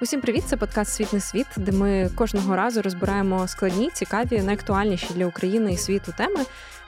Усім привіт! Це подкаст Світ не світ, де ми кожного разу розбираємо складні, цікаві, найактуальніші для України і світу теми.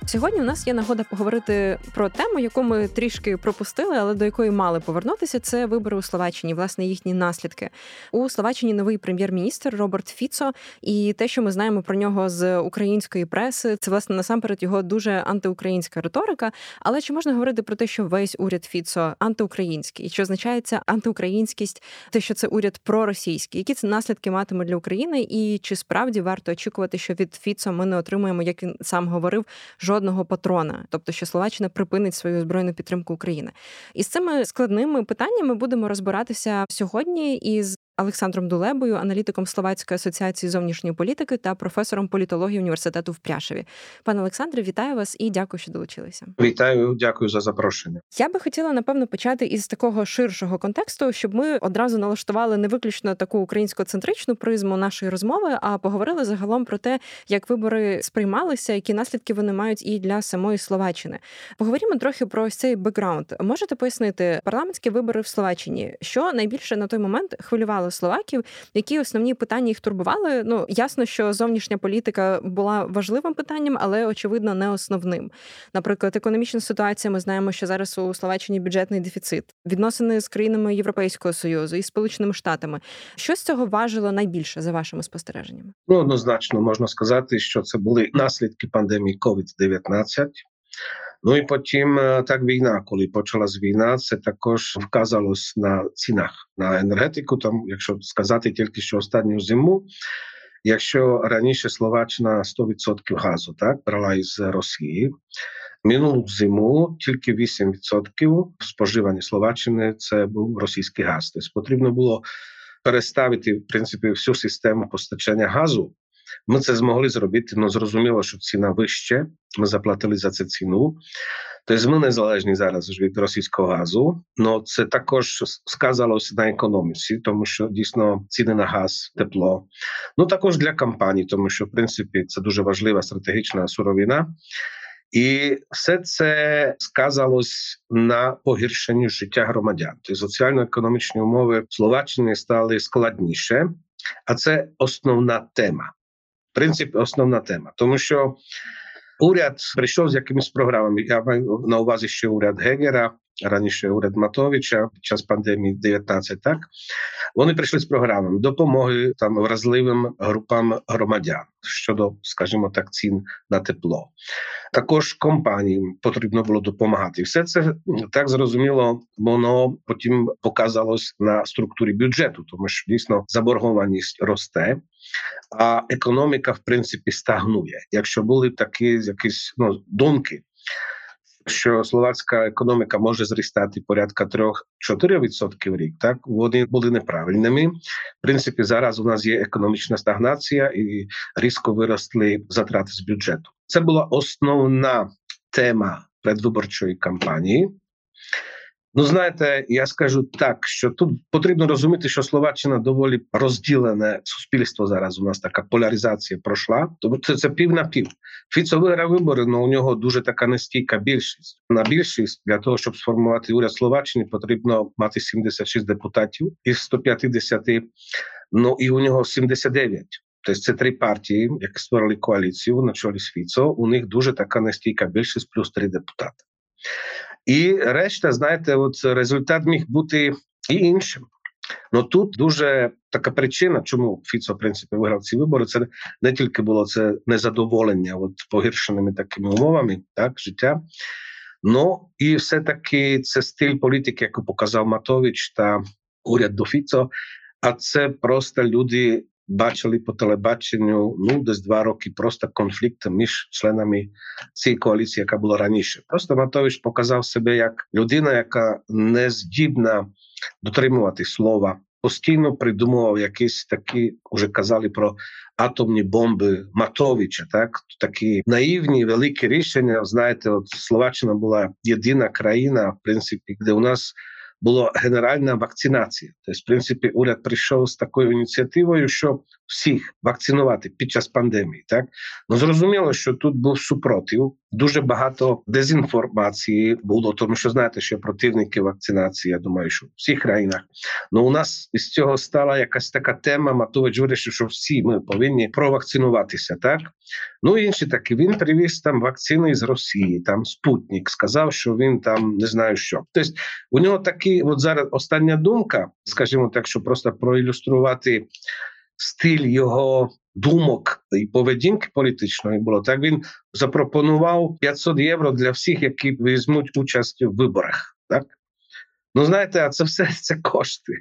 Сьогодні у нас є нагода поговорити про тему, яку ми трішки пропустили, але до якої мали повернутися. Це вибори у Словаччині, власне, їхні наслідки. У Словаччині новий прем'єр-міністр Роберт Фіцо, і те, що ми знаємо про нього з української преси, це власне насамперед його дуже антиукраїнська риторика. Але чи можна говорити про те, що весь уряд Фіцо антиукраїнський, і що означає ця антиукраїнськість, те, що це уряд проросійський, які це наслідки матиме для України, і чи справді варто очікувати, що від Фіцо ми не отримуємо, як він сам говорив, жодного патрона, тобто що Словаччина припинить свою збройну підтримку України. І з цими складними питаннями будемо розбиратися сьогодні із Олександром Дулебою, аналітиком Словацької асоціації зовнішньої політики та професором політології університету в Пряшеві. Пане Олександре, вітаю вас і дякую, що долучилися. Вітаю, дякую за запрошення. Я би хотіла напевно почати із такого ширшого контексту, щоб ми одразу налаштували не виключно таку українсько-центричну призму нашої розмови, а поговорили загалом про те, як вибори сприймалися, які наслідки вони мають і для самої Словаччини. Поговоримо трохи про ось цей бекграунд. Можете пояснити парламентські вибори в Словаччині, що найбільше на той момент хвилювало словаків, які основні питання їх турбували. Ну ясно, що зовнішня політика була важливим питанням, але очевидно не основним. Наприклад, економічна ситуація. Ми знаємо, що зараз у Словаччині бюджетний дефіцит, відносини з країнами Європейського союзу і Сполученими Штатами. Що з цього важило найбільше за вашими спостереженнями? Ну однозначно можна сказати, що це були наслідки пандемії COVID-19. Ну і потім так війна, коли почалась війна, це також вказалось на цінах на енергетику. Там, якщо сказати тільки що останню зиму, якщо раніше Словаччина 100% газу так брала із Росії. Минулу зиму тільки 8% споживання Словаччини це був російський газ. Тобто потрібно було переставити в принципі всю систему постачання газу ми це змогли зробити. Ну зрозуміло, що ціна вище. Ми заплатили за це ціну. Тобто ми незалежні зараз від російського газу. але це також сказалося на економіці, тому що дійсно ціни на газ, тепло. Ну також для компаній, тому що в принципі це дуже важлива стратегічна суровина. І все це сказалось на погіршенні життя громадян. Тобто соціально-економічні умови в Словаччині стали складніше, а це основна тема в принципі основна тема, тому що уряд прийшов з якимись програмами. Я маю на увазі ще уряд Гегера, раніше уряд Матовича під час пандемії 19, Так вони прийшли з програмами допомоги там вразливим групам громадян щодо, скажімо так, цін на тепло. Також компаніям потрібно було допомагати. Все це так зрозуміло, воно потім показалось на структурі бюджету, тому що дійсно заборгованість росте, а економіка в принципі стагнує. Якщо були такі якісь ну думки що словацька економіка може зростати порядка 3-4% в рік. Так вони були неправильними. В принципі, зараз у нас є економічна стагнація і різко виросли затрати з бюджету. Це була основна тема предвиборчої кампанії. Ну, знаєте, я скажу так, що тут потрібно розуміти, що Словаччина доволі розділене суспільство зараз. У нас така поляризація пройшла. Тому це це пів на пів. Фіцо виграв вибори, але у нього дуже така нестійка більшість. На більшість для того, щоб сформувати уряд Словаччини, потрібно мати 76 депутатів із 150, Ну і у нього 79. Тобто це три партії, які створили коаліцію на чолі з Фіцо. У них дуже така нестійка більшість, плюс три депутати. І решта, знаєте, от результат міг бути і іншим. Ну тут дуже така причина, чому Фіцо в принципі виграв ці вибори. Це не тільки було це незадоволення от погіршеними такими умовами, так життя. Ну і все таки це стиль політики, яку показав Матович та уряд до Фіцо. А це просто люди бачили по телебаченню ну десь два роки просто конфлікт між членами цієї коаліції, яка була раніше. Просто Матович показав себе як людина, яка не здібна дотримувати слова. Постійно придумував якісь такі, вже казали про атомні бомби Матовича. Так такі наївні великі рішення. Знаєте, от Словаччина була єдина країна, в принципі, де у нас була генеральна вакцинація. Тобто, в принципі, уряд прийшов з такою ініціативою, що всіх вакцинувати під час пандемії. Так ну зрозуміло, що тут був супротив. Дуже багато дезінформації було, тому що знаєте, що противники вакцинації. Я думаю, що в всіх країнах. Ну у нас із цього стала якась така тема. Матович вирішив, що всі ми повинні провакцинуватися. Так ну інші такі він привіз там вакцини з Росії, там Спутник, сказав, що він там не знаю що. Тобто у нього такі, от зараз остання думка, скажімо так, що просто проілюструвати стиль його думок і поведінки політичної було так. Він запропонував 500 євро для всіх, які візьмуть участь в виборах. Так ну знаєте, а це все це кошти.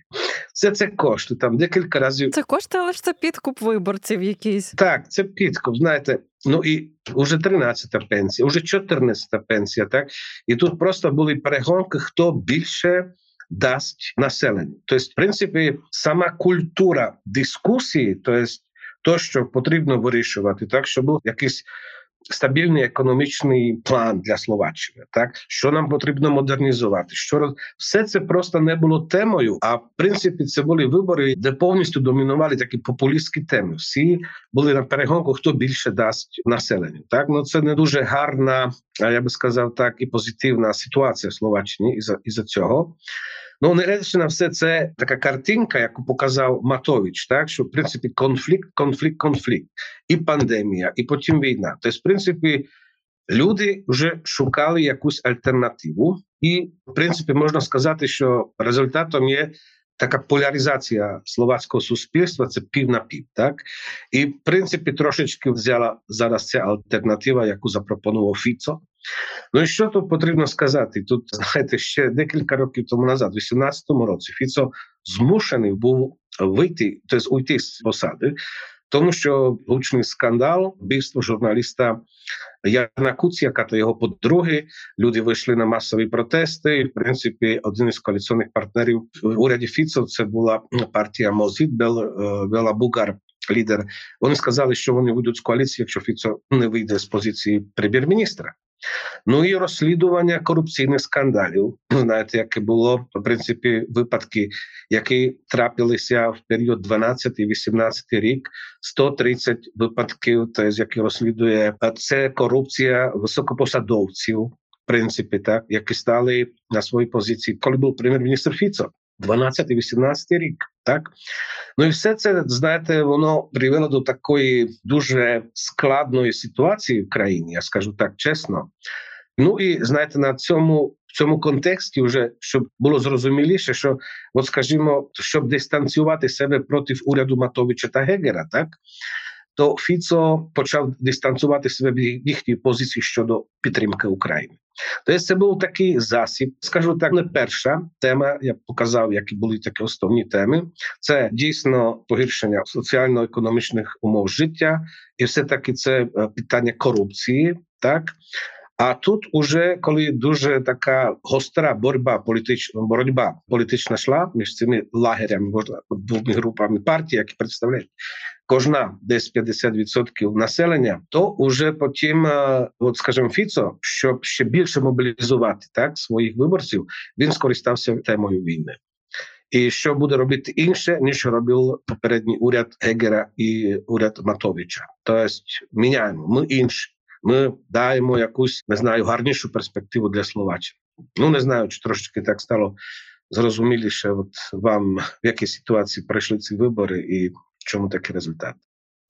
Це це кошти. Там декілька разів це кошти, але ж це підкуп виборців. Якийсь так, це підкуп. Знаєте, ну і вже 13-та пенсія, вже 14-та пенсія. Так і тут просто були перегонки, хто більше дасть населенню. Тобто, в принципі, сама культура дискусії, тобто, то, що потрібно вирішувати, так щоб був якийсь стабільний економічний план для Словаччини, так що нам потрібно модернізувати, що все це просто не було темою. А в принципі, це були вибори, де повністю домінували такі популістські теми. Всі були на перегонку, хто більше дасть населенню. Так ну це не дуже гарна, я би сказав так, і позитивна ситуація в Словаччині із за із за цього. Ну, нереально на все це така картинка, яку показав Матович, так що в принципі конфлікт, конфлікт, конфлікт, і пандемія, і потім війна. Тобто, в принципі, люди вже шукали якусь альтернативу, і в принципі можна сказати, що результатом є. Така поляризація словацького суспільства це пів на пів, так і в принципі трошечки взяла зараз ця альтернатива, яку запропонував Фіцо. Ну і що тут потрібно сказати? Тут знаєте, ще декілька років тому назад, у 18-му році, Фіцо змушений був вийти, тобто уйти з посади, тому що гучний скандал, вбивство журналіста Яна Куціяка та його подруги. Люди вийшли на масові протести. І, в принципі, один із коаліційних партнерів в уряді Фіцо це була партія Мозит Бела Бугар. Лідер вони сказали, що вони вийдуть з коаліції, якщо Фіцо не вийде з позиції прем'єр-міністра. Ну і розслідування корупційних скандалів. Знаєте, яке було в принципі випадки, які трапилися в період 12-18 рік, 130 випадків, тобто, які розслідує це корупція високопосадовців, в принципі, так які стали на своїй позиції, коли був прем'єр-міністр Фіцо. 12-18 рік, так ну і все це знаєте, воно привело до такої дуже складної ситуації в країні. Я скажу так чесно. Ну і знаєте, на цьому в цьому контексті, вже щоб було зрозуміліше, що от скажімо, щоб дистанціювати себе проти уряду Матовича та Гегера, так то Фіцо почав дистанціювати себе від їхньої позиції щодо підтримки України. Тобто це був такий засіб. Скажу так, не перша тема. Я показав, які були такі основні теми. Це дійсно погіршення соціально-економічних умов життя, і все таки це питання корупції, так. А тут уже коли дуже така гостра боротьба політична боротьба політична йшла між цими лагерями, двома групами партій, які представляють кожна десь 50% населення, то уже потім, от скажімо, Фіцо, щоб ще більше мобілізувати так своїх виборців, він скористався темою війни. І що буде робити інше, ніж робив попередній уряд Гегера і уряд Матовича. Тобто міняємо ми інші. Ми даємо якусь не знаю гарнішу перспективу для Словаччини. Ну не знаю, чи трошечки так стало зрозуміліше. От вам в якій ситуації пройшли ці вибори, і чому такий результат?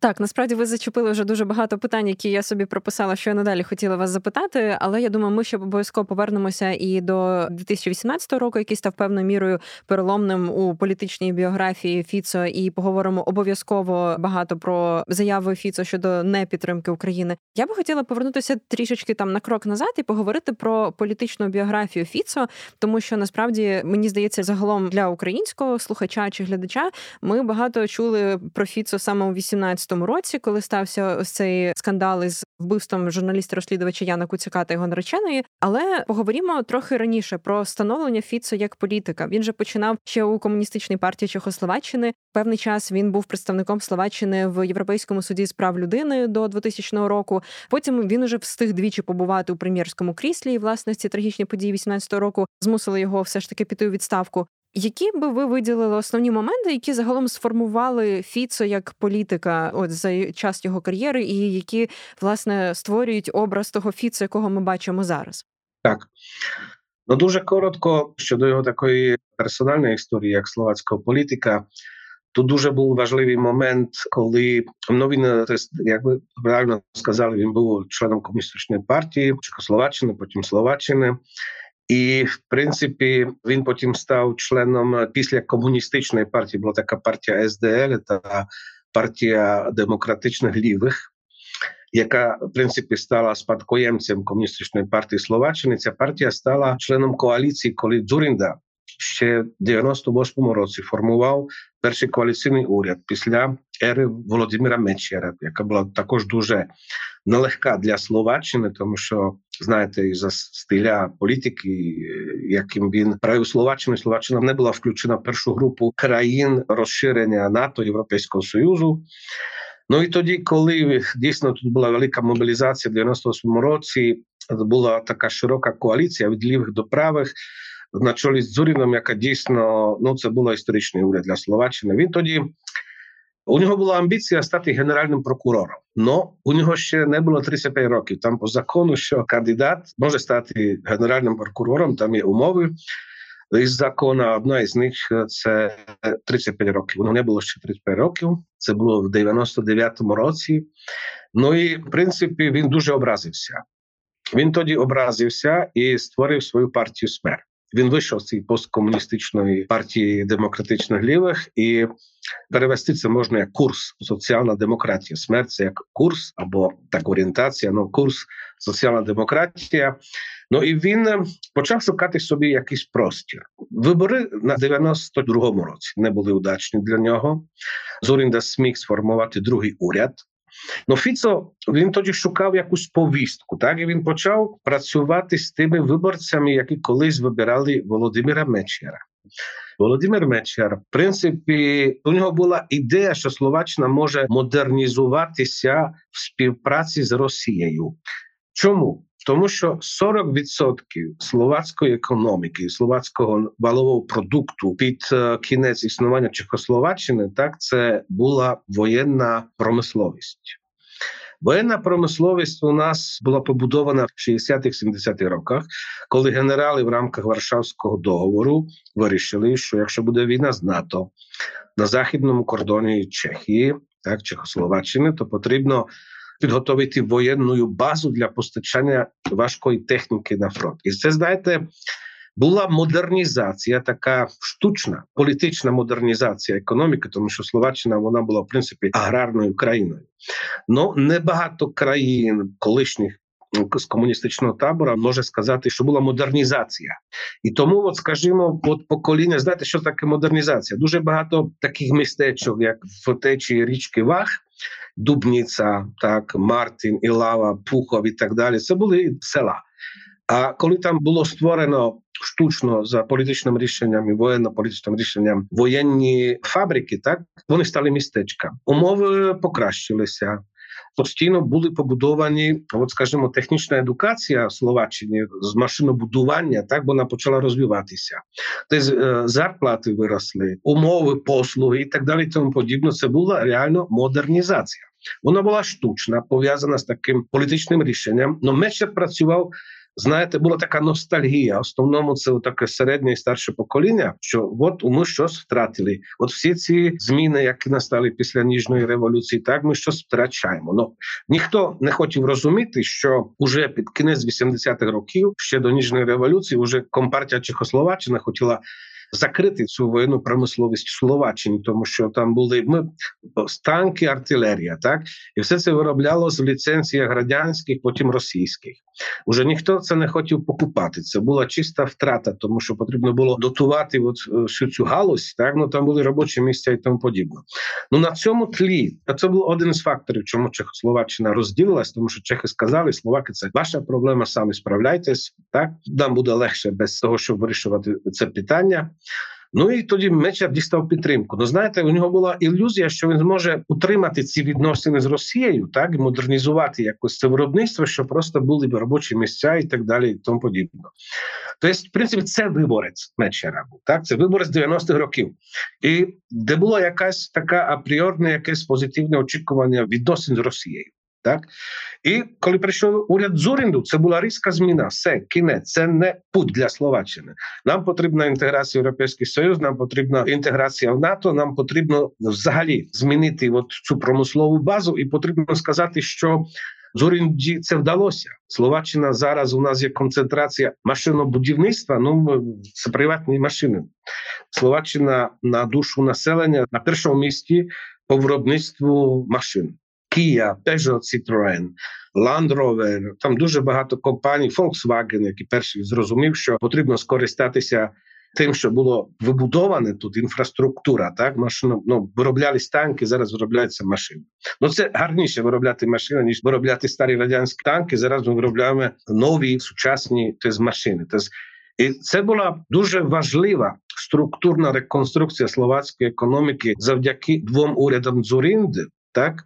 Так, насправді ви зачепили вже дуже багато питань, які я собі прописала, що я надалі хотіла вас запитати. Але я думаю, ми ще обов'язково повернемося і до 2018 року, який став певною мірою переломним у політичній біографії Фіцо, і поговоримо обов'язково багато про заяви Фіцо щодо непідтримки України. Я би хотіла повернутися трішечки там на крок назад і поговорити про політичну біографію Фіцо, тому що насправді мені здається, загалом для українського слухача чи глядача ми багато чули про Фіцо саме у 18 2015 році, коли стався ось цей скандал із вбивством журналіста-розслідувача Яна Куцяка та його нареченої. Але поговоримо трохи раніше про становлення Фіцо як політика. Він же починав ще у комуністичній партії Чехословаччини. Певний час він був представником Словаччини в Європейському суді з прав людини до 2000 року. Потім він уже встиг двічі побувати у прем'єрському кріслі. І власне ці трагічні події 18 року змусили його все ж таки піти у відставку. Які би ви виділили основні моменти, які загалом сформували Фіцо як політика от за час його кар'єри, і які власне створюють образ того Фіцо, якого ми бачимо зараз? Так ну дуже коротко щодо його такої персональної історії, як словацького політика. Тут дуже був важливий момент, коли ну він, як ви правильно сказали, він був членом комуністичної партії Чехословаччини, потім Словаччини. І в принципі він потім став членом після комуністичної партії. Була така партія СДЛ та партія демократичних лівих, яка в принципі стала спадкоємцем комуністичної партії Словаччини. Ця партія стала членом коаліції, коли Дзурінда ще в 98-му році формував перший коаліційний уряд після ери Володимира Мечера, яка була також дуже нелегка для Словаччини, тому що знаєте, із за стиля політики, яким він правив Словаччину, Словаччина не була включена в першу групу країн розширення НАТО Європейського Союзу. Ну і тоді, коли дійсно тут була велика мобілізація в 98-му році, була така широка коаліція від лівих до правих на чолі з Дзуріном, яка дійсно ну це була історичний уряд для Словаччини. Він тоді у нього була амбіція стати генеральним прокурором. Но у нього ще не було 35 років. Там по закону, що кандидат може стати генеральним прокурором, там є умови. Із закону одна із них це 35 років. Воно не було ще 35 років. Це було в 99-му році. Ну і в принципі він дуже образився. Він тоді образився і створив свою партію смерть. Він вийшов з цієї посткомуністичної партії демократичних лівих, і перевести це можна як курс соціальна демократія. Смерть це як курс або так орієнтація, ну курс соціальна демократія. Ну і він е, почав шукати собі якийсь простір. Вибори на 92-му році не були удачні для нього. Зорінда зміг сформувати другий уряд. Ну, Фіцо він тоді шукав якусь повістку. Так і він почав працювати з тими виборцями, які колись вибирали Володимира Мечера. Володимир Мечер, в принципі, у нього була ідея, що Словаччина може модернізуватися в співпраці з Росією. Чому? Тому що 40% словацької економіки, словацького валового продукту під кінець існування Чехословаччини, так це була воєнна промисловість. Воєнна промисловість у нас була побудована в 60-70-х роках, коли генерали в рамках Варшавського договору вирішили, що якщо буде війна з НАТО на західному кордоні Чехії, так Чехословаччини, то потрібно підготовити воєнну базу для постачання важкої техніки на фронт. І це знаєте. Була модернізація, така штучна політична модернізація економіки, тому що Словаччина вона була в принципі аграрною країною. Ну небагато країн колишніх з комуністичного табора може сказати, що була модернізація, і тому, от скажімо, от покоління, знаєте, що таке модернізація? Дуже багато таких містечок, як в течії річки Вах, Дубніця, так Мартин, Ілава, Пухов і так далі. Це були села. А коли там було створено штучно за політичним рішенням і воєнно-політичним рішенням воєнні фабрики, так вони стали містечка. Умови покращилися. Постійно були побудовані, от скажімо, технічна едукація в Словаччині з машинобудування, так вона почала розвиватися. Тобто зарплати виросли, умови, послуги і так далі. Тому подібне. Це була реально модернізація. Вона була штучна, пов'язана з таким політичним рішенням. Но Мечер працював знаєте, була така ностальгія. В основному це таке середнє і старше покоління. Що от ми щось втратили. От всі ці зміни, які настали після ніжної революції, так ми щось втрачаємо. Ну ніхто не хотів розуміти, що уже під кінець 80-х років, ще до ніжної революції, вже компартія Чехословаччина хотіла закрити цю воєнну промисловість в Словаччині, тому що там були ми танки, артилерія, так і все це вироблялося в ліцензіях радянських, потім російських. Уже ніхто це не хотів покупати. Це була чиста втрата, тому що потрібно було дотувати от е, всю цю галузь. Так ну там були робочі місця і тому подібне. Ну на цьому тлі а це був один з факторів, чому Чехословаччина розділилась, тому що чехи сказали, словаки це ваша проблема, самі справляйтесь. Так нам буде легше без того, щоб вирішувати це питання. Ну і тоді Мечер дістав підтримку. Ну знаєте, у нього була ілюзія, що він зможе утримати ці відносини з Росією, так модернізувати якось це виробництво, що просто були б робочі місця і так далі, і тому подібне. Тобто, в принципі, це виборець Мечера був. Так, це виборець 90-х років, і де було якась така апріорне, якесь позитивне очікування відносин з Росією. Так і коли прийшов уряд Зурінду, це була різка зміна. Все кінець, це не путь для Словаччини. Нам потрібна інтеграція в Європейський Союз, нам потрібна інтеграція в НАТО. Нам потрібно взагалі змінити от цю промислову базу, і потрібно сказати, що Зорінді це вдалося. Словаччина зараз у нас є концентрація машинобудівництва. Ну це приватні машини. Словаччина на душу населення на першому місці по виробництву машин. Kia, Peugeot, Citroën, Land Rover, там дуже багато компаній, Volkswagen, які перші зрозумів, що потрібно скористатися тим, що було вибудоване тут інфраструктура. Так машину ну вироблялись танки, зараз виробляються машини. Ну це гарніше виробляти машини ніж виробляти старі радянські танки. Зараз ми виробляємо нові сучасні тез машини. Тез і це була дуже важлива структурна реконструкція словацької економіки завдяки двом урядам Дзурінди, так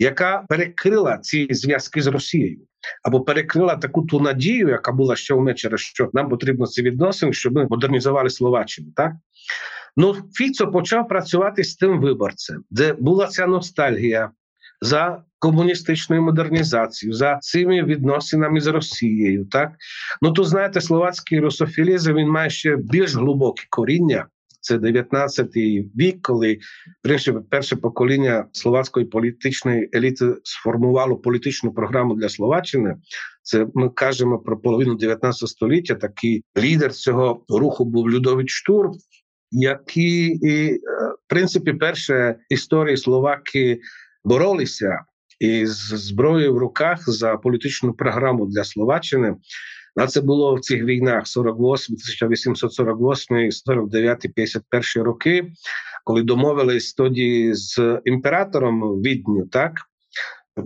яка перекрила ці зв'язки з Росією. Або перекрила таку ту надію, яка була ще у Мечера, що нам потрібно ці відносини, щоб ми модернізували Словаччину. Так ну Фіцо почав працювати з тим виборцем, де була ця ностальгія за комуністичною модернізацією, за цими відносинами з Росією. Так ну то знаєте, словацький русофілізм він має ще більш глибокі коріння. Це 19-й вік, коли перше покоління словацької політичної еліти сформувало політичну програму для Словаччини. Це ми кажемо про половину 19 століття. Такий лідер цього руху був Людович Штур, який і, в принципі перше історії Словаки боролися із зброєю в руках за політичну програму для Словаччини. А це було в цих війнах 48, 1848, 49, 51 роки, коли домовились тоді з імператором Відню, так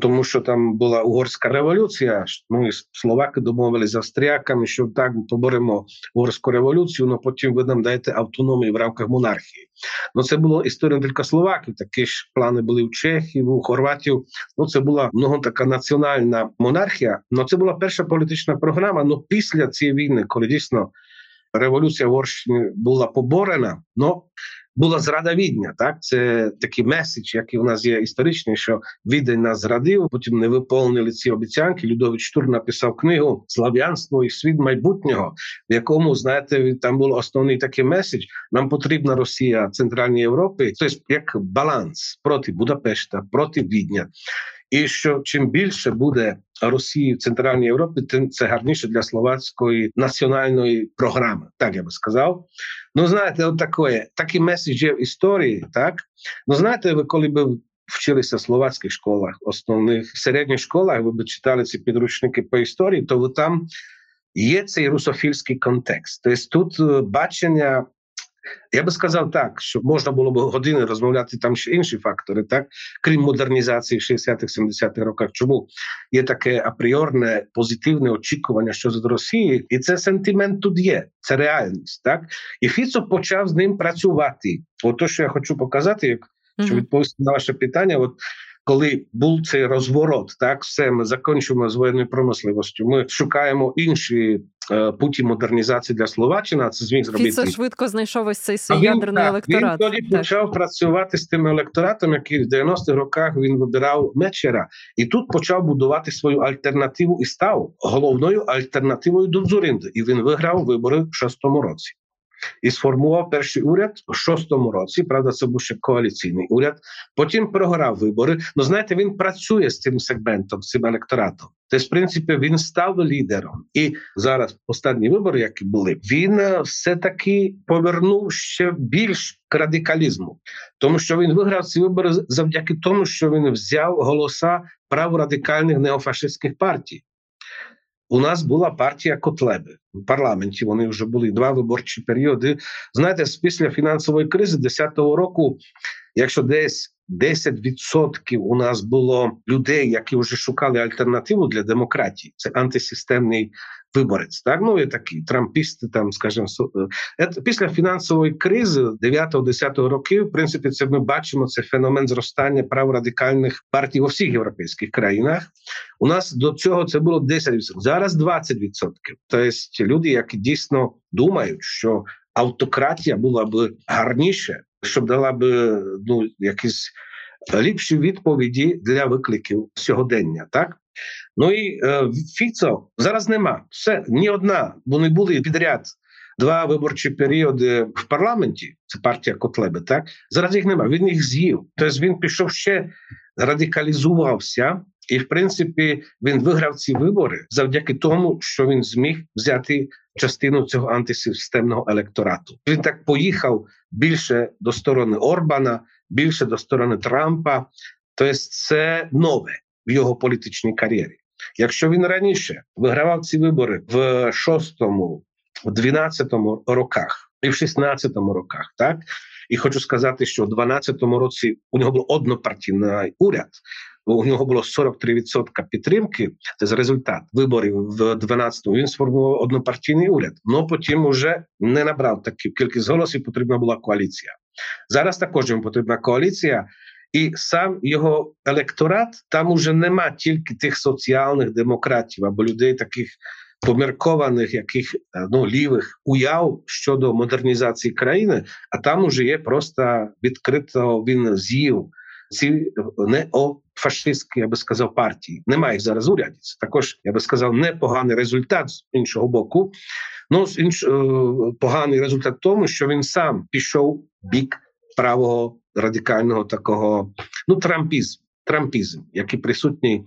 тому що там була угорська революція. Ну і словаки домовилися з австріяками, що так поборемо угорську революцію, але потім ви нам даєте автономію в рамках монархії. Ну це було історія тільки словаків. Такі ж плани були в Чехів, у Хорватів. Ну це була много така національна монархія. Ну це була перша політична програма. Ну після цієї війни, коли дійсно революція в Угорщині була поборена, ну була зрада відня. Так це такий меседж, який у нас є історичний, що відень нас зрадив. Потім не виповнили ці обіцянки. Людович Штур написав книгу Слав'янство і світ майбутнього, в якому знаєте, там був основний такий меседж. Нам потрібна Росія Центральної Європи. Тобто як баланс проти Будапешта, проти Відня. І що чим більше буде Росії в Центральній Європі, тим це гарніше для словацької національної програми, так я би сказав. Ну знаєте, от таке, такі меседжі в історії, так ну знаєте, ви коли би вчилися в словацьких школах, основних середніх школах, ви б читали ці підручники по історії, то ви там є цей русофільський контекст. Тобто тут е, бачення я би сказав так, що можна було б години розмовляти там ще інші фактори, так крім модернізації в 60-х-70-х роках. Чому є таке апріорне позитивне очікування щодо Росії, і це сентимент тут є, це реальність. Так і Фіцо почав з ним працювати. От то, що я хочу показати, як що відповісти на ваше питання, от коли був цей розворот, так все ми закінчимо з воєнною промисливістю. Ми шукаємо інші е, путі модернізації для Словаччини. Це зміг зробити Фіцо швидко знайшов ось цей свій ядерний так, електорат. Він тоді так. почав працювати з тим електоратом, який в 90-х роках він вибирав Мечера, і тут почав будувати свою альтернативу і став головною альтернативою до Дзуринди. І він виграв вибори в шостому році і сформував перший уряд у шостому році. Правда, це був ще коаліційний уряд. Потім програв вибори. Ну знаєте, він працює з цим сегментом, з цим електоратом. Тобто, в принципі, він став лідером. І зараз останні вибори, які були, він е, все таки повернув ще більш к радикалізму, тому що він виграв ці вибори завдяки тому, що він взяв голоса праворадикальних неофашистських партій. У нас була партія Котлеби в парламенті. Вони вже були два виборчі періоди. Знаєте, після фінансової кризи 10 року, якщо десь 10% у нас було людей, які вже шукали альтернативу для демократії, це антисистемний виборець. Так ну є такі трампісти, там скажімо, е, після фінансової кризи 9-10 років. В принципі, це ми бачимо це феномен зростання праворадикальних партій у всіх європейських країнах. У нас до цього це було 10%, зараз 20%. Тобто люди, які дійсно думають, що автократія була б гарніше, щоб дала б ну якісь ліпші відповіді для викликів сьогодення, так ну і е, Фіцо зараз нема. Все ні одна, бо не були підряд два виборчі періоди в парламенті. Це партія Котлеби. Так зараз їх нема. Він їх з'їв. Тобто він пішов ще радикалізувався, і в принципі він виграв ці вибори завдяки тому, що він зміг взяти частину цього антисистемного електорату. Він так поїхав більше до сторони Орбана, більше до сторони Трампа. Тобто, це нове в його політичній кар'єрі. Якщо він раніше вигравав ці вибори в шостому, в дванадцятому роках і в 16-му роках, так і хочу сказати, що в 12-му році у нього був однопартійний уряд. У нього було 43% підтримки. Це за результат виборів в 12-му. Він сформував однопартійний уряд. Ну потім уже не набрав таку кількість голосів. Потрібна була коаліція. Зараз також йому потрібна коаліція, і сам його електорат там уже нема тільки тих соціальних демократів або людей таких поміркованих, яких ну лівих уяв щодо модернізації країни. А там уже є просто відкрито він з'їв ці неофашистські, я би сказав, партії. Немає їх зараз уряді. Це також я би сказав непоганий результат з іншого боку. Ну з інш поганий результат в тому, що він сам пішов бік правого радикального такого ну трампізм, трампізм, який присутній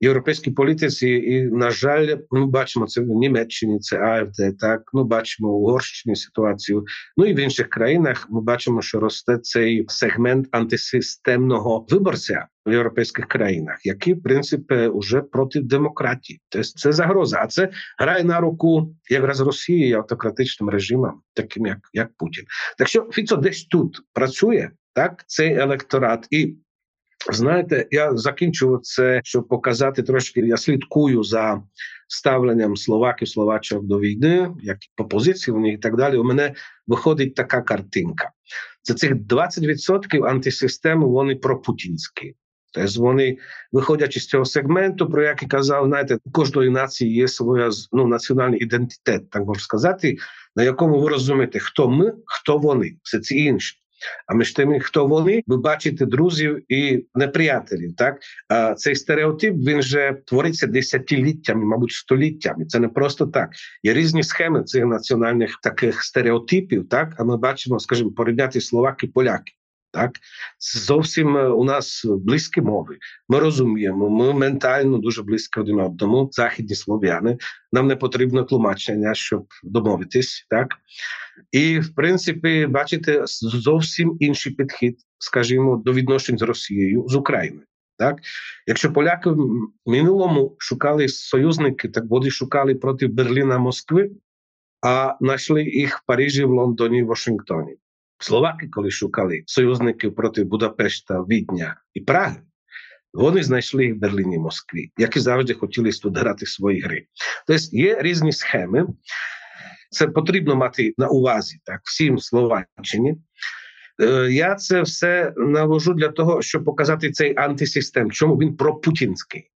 європейській політиці, і на жаль, ми бачимо це в Німеччині, це АФД. Так ну бачимо в Угорщині ситуацію. Ну і в інших країнах ми бачимо, що росте цей сегмент антисистемного виборця в європейських країнах, який в принципі вже проти демократії. Тобто це загроза. А це грає на руку якраз Росії і автократичним режимам, таким як як Путін. Так що Фіцо десь тут працює. Так, цей електорат, і Знаєте, я закінчу це, щоб показати трошки. Я слідкую за ставленням словаків, словачок до війни, як по позиції вони і так далі. У мене виходить така картинка. Це цих 20% антисистеми, вони пропутінські. Тобто вони, виходячи з цього сегменту, про який казав, знаєте, у кожної нації є своя ну, національний ідентитет, так можна сказати, на якому ви розумієте, хто ми, хто вони, все ці інші. А між тим, хто вони, ви бачите друзів і неприятелів. Так а цей стереотип він вже твориться десятиліттями, мабуть, століттями. Це не просто так. Є різні схеми цих національних таких стереотипів. Так, а ми бачимо, скажімо, порівняти словаки, поляки. Так, зовсім у нас близькі мови. Ми розуміємо, ми ментально дуже близько один одному, західні слов'яни. Нам не потрібно тлумачення, щоб домовитись, так і в принципі, бачите, зовсім інший підхід, скажімо, до відношень з Росією з Україною. Так, якщо поляки в минулому шукали союзники, так вони шукали проти Берліна Москви, а знайшли їх в Парижі, в Лондоні, в Вашингтоні. Словаки, коли шукали союзників проти Будапешта, Відня і Праги, вони знайшли їх в Берліні Москві, які завжди хотіли грати свої гри. Тобто є різні схеми. Це потрібно мати на увазі так всім Словаччині. Е, я це все навожу для того, щоб показати цей антисистем, чому він пропутінський.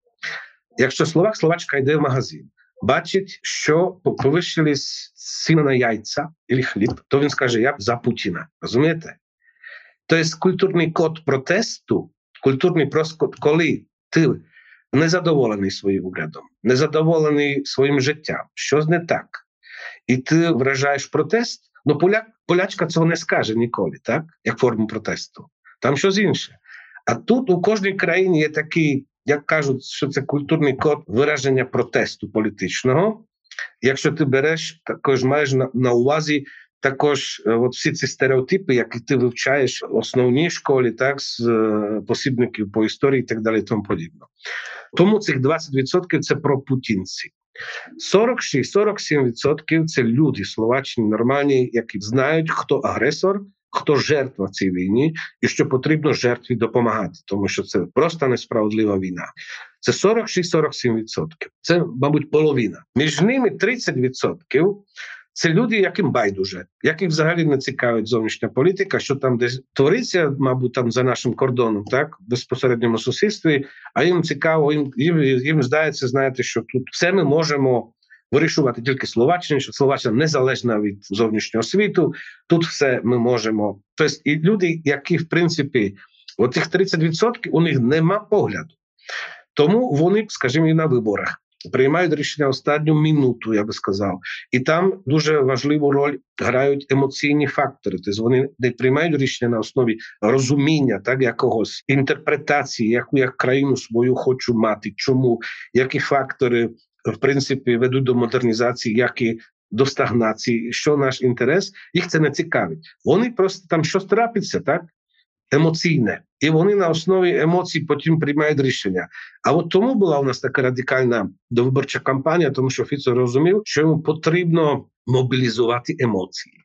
Якщо Словак, Словачка йде в магазин, бачить, що повищили ціни на яйця і хліб, то він скаже: Я за Путіна. Розумієте? Тобто культурний код протесту, культурний проскод, коли ти незадоволений своїм урядом, незадоволений своїм життям, щось не так, і ти вражаєш протест. Ну, поляк, полячка цього не скаже ніколи, так як форму протесту. Там щось інше. А тут у кожній країні є такий як кажуть, що це культурний код вираження протесту політичного. Якщо ти береш, також маєш на, на увазі також е, от всі ці стереотипи, які ти вивчаєш в основній школі, так з е, посібників по історії і так далі, тому подібно. Тому цих 20% це про путінці. 46-47% це люди Словаччини нормальні, які знають, хто агресор, хто жертва цій війні, і що потрібно жертві допомагати, тому що це просто несправедлива війна. Це 46-47%. Це, мабуть, половина. Між ними 30% це люди, яким байдуже, яких взагалі не цікавить зовнішня політика, що там десь твориться, мабуть, там за нашим кордоном, так в безпосередньому сусідстві. А їм цікаво, їм їм, їм здається, знаєте, що тут все ми можемо вирішувати тільки Словаччині, що Словаччина незалежна від зовнішнього світу. Тут все ми можемо. Тобто, і люди, які в принципі, оцих 30% у них нема погляду, тому вони, скажімо, і на виборах. Приймають рішення останню минуту, я би сказав, і там дуже важливу роль грають емоційні фактори. Тобто вони не приймають рішення на основі розуміння, так якогось інтерпретації, яку я країну свою хочу мати, чому які фактори в принципі ведуть до модернізації, як і до стагнації, що наш інтерес, їх це не цікавить. Вони просто там щось трапиться, так емоційне, і вони на основі емоцій потім приймають рішення. А от тому була у нас така радикальна довиборча кампанія, тому що Фіцо розумів, що йому потрібно мобілізувати емоції.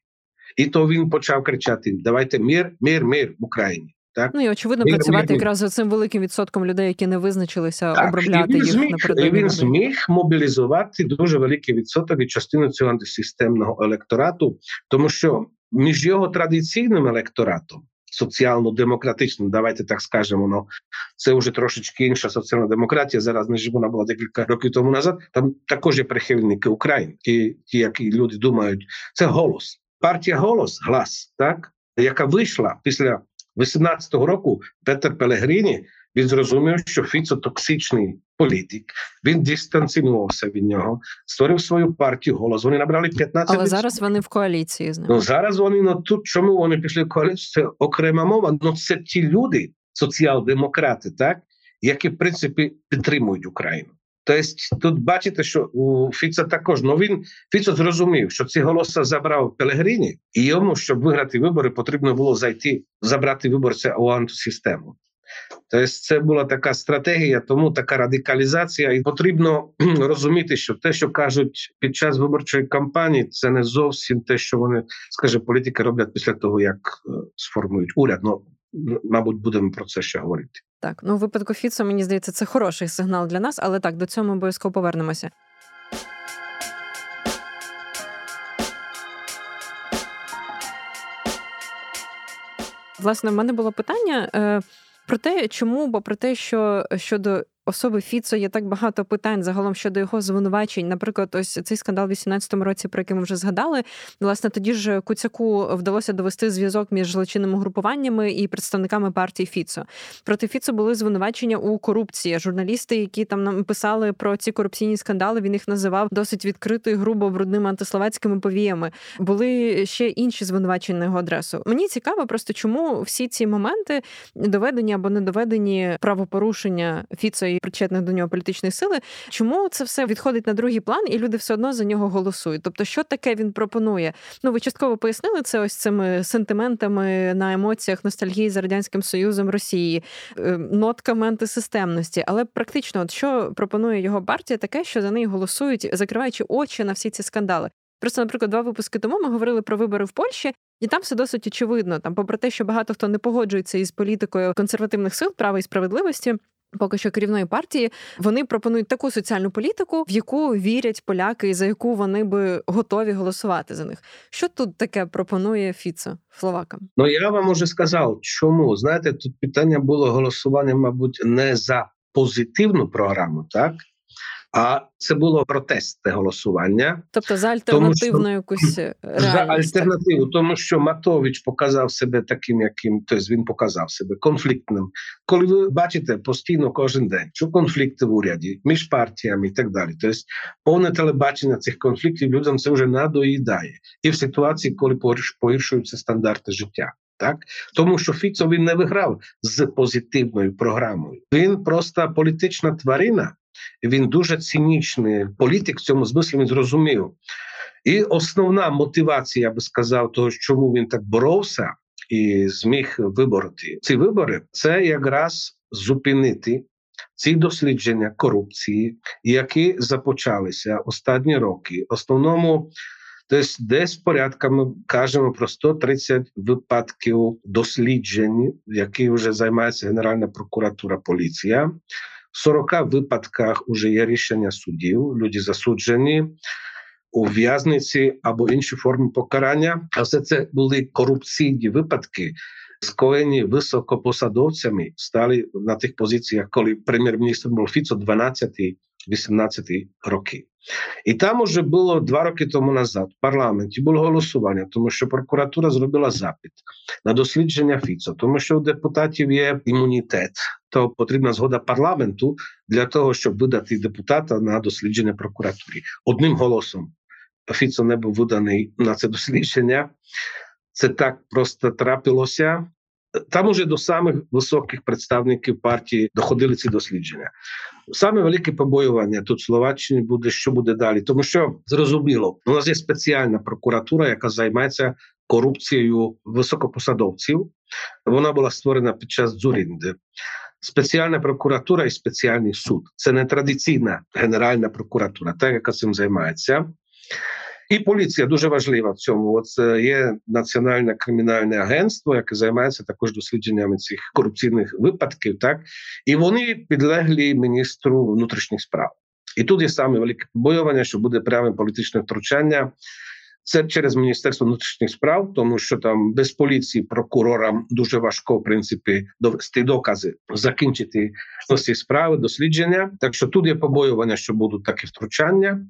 І то він почав кричати: Давайте мир, мир, мир в Україні. Так ну і очевидно працювати якраз з цим великим відсотком людей, які не визначилися, так, обробляти і їх зміг, напередодні. Він зміг мобілізувати дуже великий відсоток і частину цього антисистемного електорату, тому що між його традиційним електоратом. Соціально-демократичним, давайте так скажемо. Ну це вже трошечки інша соціальна демократія. Зараз не вона була декілька років тому назад. Там також є прихильники України, ті, ті, які люди думають, це голос. Партія голос, глас, так яка вийшла після 18-го року Петер Пелегріні він зрозумів, що Фіцо токсичний політик. Він дистанціювався від нього, створив свою партію голос. Вони набрали 15 Але зараз вони в коаліції з ним. Ну зараз вони ну тут чому вони пішли в коаліцію? Це окрема мова. Ну це ті люди, соціал-демократи, так які в принципі підтримують Україну. Тобто тут бачите, що у Фіца також ну він Фіцо зрозумів, що ці голоси забрав Пелегріні, і йому, щоб виграти вибори, потрібно було зайти, забрати виборця у антисистему. Тобто це була така стратегія, тому така радикалізація, і потрібно розуміти, що те, що кажуть під час виборчої кампанії, це не зовсім те, що вони скаже, політики роблять після того, як е, сформують уряд. Ну мабуть, будемо про це ще говорити. Так, ну в випадку Фіцо, мені здається, це хороший сигнал для нас, але так до цього ми обов'язково повернемося. Власне, в мене було питання е, про те, чому, бо про те, що щодо особи Фіцо є так багато питань загалом щодо його звинувачень. Наприклад, ось цей скандал в 18-му році, про який ми вже згадали. Власне, тоді ж Куцяку вдалося довести зв'язок між злочинними групуваннями і представниками партії Фіцо. Проти Фіцо були звинувачення у корупції. Журналісти, які там нам писали про ці корупційні скандали, він їх називав досить відкрито і грубо брудними антисловацькими повіями. Були ще інші звинувачення на його адресу. Мені цікаво, просто чому всі ці моменти доведені або не доведені правопорушення Фіцо причетних до нього політичної сили. Чому це все відходить на другий план, і люди все одно за нього голосують? Тобто, що таке він пропонує? Ну, ви частково пояснили це ось цими сентиментами на емоціях, ностальгії за радянським союзом Росії, е, нотками антисистемності, але практично, от що пропонує його партія, таке, що за неї голосують, закриваючи очі на всі ці скандали. Просто, наприклад, два випуски тому ми говорили про вибори в Польщі, і там все досить очевидно. Там, попри те, що багато хто не погоджується із політикою консервативних сил права і справедливості, Поки що керівної партії вони пропонують таку соціальну політику, в яку вірять поляки, і за яку вони би готові голосувати за них. Що тут таке пропонує Фіцо словакам? Ну я вам уже сказав, чому знаєте, тут питання було голосування, мабуть, не за позитивну програму, так а це було протестне голосування, тобто за альтернативну тому, якусь е, реальність. за альтернативу, тому що Матович показав себе таким, яким тобто він показав себе конфліктним. Коли ви бачите постійно кожен день, що конфлікти в уряді між партіями і так далі, тобто повне телебачення цих конфліктів людям це вже надоїдає, і в ситуації, коли погіршуються стандарти життя. Так, тому що Фіцо він не виграв з позитивною програмою. Він просто політична тварина, він дуже цинічний політик в цьому смислі він зрозумів. І основна мотивація, я би сказав, того, чому він так боровся і зміг вибороти ці вибори, це якраз зупинити ці дослідження корупції, які започалися останні роки. Основному Тобто, десь порядками кажемо про 130 випадків досліджень, які вже займається Генеральна прокуратура, поліція. В 40 випадках вже є рішення судів, люди засуджені у в'язниці або інші форми покарання. А все це були корупційні випадки, скоєні високопосадовцями, стали на тих позиціях, коли прем'єр-міністр був Фіцо 12-18 роки. І там уже було два роки тому назад в парламенті було голосування, тому що прокуратура зробила запит на дослідження Фіцо, тому що у депутатів є імунітет, то потрібна згода парламенту для того, щоб видати депутата на дослідження прокуратури одним голосом. Фіцо не був виданий на це дослідження. Це так просто трапилося. Там уже до самих високих представників партії доходили ці дослідження. Саме велике побоювання тут в Словаччині буде, що буде далі, тому що зрозуміло, у нас є спеціальна прокуратура, яка займається корупцією високопосадовців. Вона була створена під час Дзурінди. Спеціальна прокуратура і спеціальний суд це не традиційна генеральна прокуратура, та яка цим займається. І поліція дуже важлива в цьому. От є національне кримінальне агентство, яке займається також дослідженнями цих корупційних випадків, так і вони підлеглі міністру внутрішніх справ. І тут є саме велике побоювання, що буде пряме політичне втручання. Це через міністерство внутрішніх справ, тому що там без поліції прокурорам дуже важко в принципі довести докази, закінчити ці справи, дослідження. Так що тут є побоювання, що будуть такі втручання.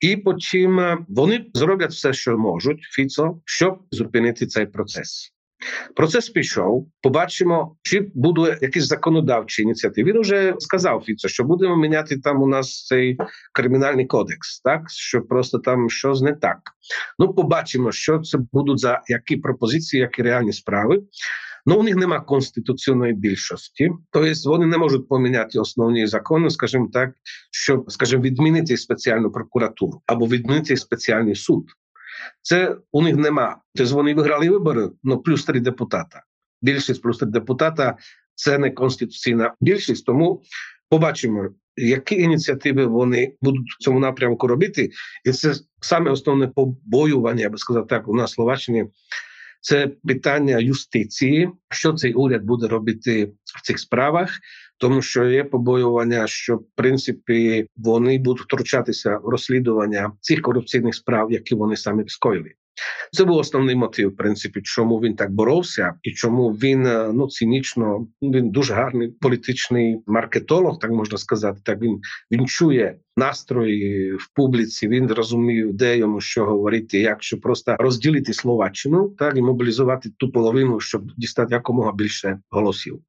І потім е, вони зроблять все, що можуть, Фіцо, щоб зупинити цей процес. Процес пішов. Побачимо, чи буде якісь законодавчі ініціативи. Він вже сказав Фіцо, що будемо міняти там у нас цей кримінальний кодекс, так що просто там щось не так. Ну, побачимо, що це будуть за які пропозиції, які реальні справи. Ну у них нема конституційної більшості, тобто вони не можуть поміняти основні закони, скажімо так, щоб скажімо, відмінити спеціальну прокуратуру або відмінити спеціальний суд. Це у них нема. Тобто вони виграли вибори, ну плюс три депутата. Більшість плюс три депутата це не конституційна більшість. Тому побачимо, які ініціативи вони будуть в цьому напрямку робити, і це саме основне побоювання, я би сказав так, у нас в Словаччині це питання юстиції, що цей уряд буде робити в цих справах, тому що є побоювання, що в принципі вони будуть втручатися в розслідування цих корупційних справ, які вони самі скоїли. Це був основний мотив, в принципі, чому він так боровся, і чому він е, ну цинічно він дуже гарний політичний маркетолог, так можна сказати. Так він він чує настрої в публіці. Він розумів, де йому що говорити, як що просто розділити словаччину, так і мобілізувати ту половину, щоб дістати якомога більше голосів.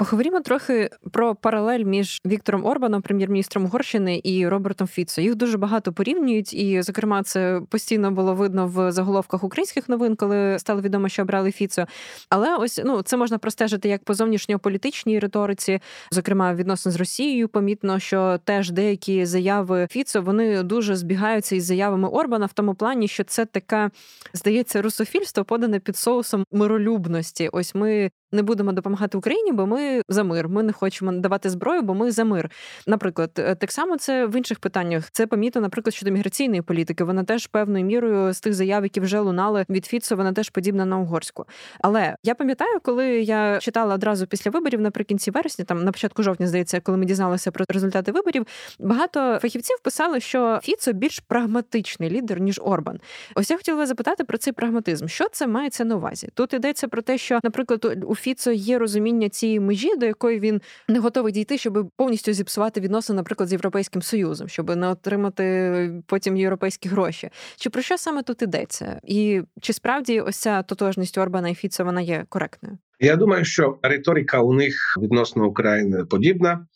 Поговоримо трохи про паралель між Віктором Орбаном, прем'єр-міністром Угорщини, і Робертом Фіцо. Їх дуже багато порівнюють, і, зокрема, це постійно було видно в заголовках українських новин, коли стало відомо, що обрали Фіцо. Але ось ну це можна простежити як по зовнішньополітичній риториці, зокрема відносно з Росією. Помітно, що теж деякі заяви Фіцо вони дуже збігаються із заявами Орбана в тому плані, що це таке здається русофільство подане під соусом миролюбності. Ось ми не будемо допомагати Україні, бо ми за мир. Ми не хочемо давати зброю, бо ми за мир. Наприклад, е, так само це в інших питаннях. Це помітно, наприклад, щодо міграційної політики. Вона теж певною мірою з тих заяв, які вже лунали від Фіцо, вона теж подібна на угорську. Але я пам'ятаю, коли я читала одразу після виборів наприкінці вересня, там на початку жовтня, здається, коли ми дізналися про результати виборів, багато фахівців писали, що Фіцо більш прагматичний лідер ніж Орбан. Ось я хотіла запитати про цей прагматизм. Що це мається на увазі? Тут йдеться про те, що, наприклад, у Фіцо є розуміння цієї межі, до якої він не готовий дійти, щоб повністю зіпсувати відносини, наприклад, з європейським союзом, щоб не отримати потім європейські гроші. Чи про що саме тут йдеться? І чи справді ось ця тотожність Орбана і Фіцо вона є коректною? Я думаю, що риторика у них відносно України подібна,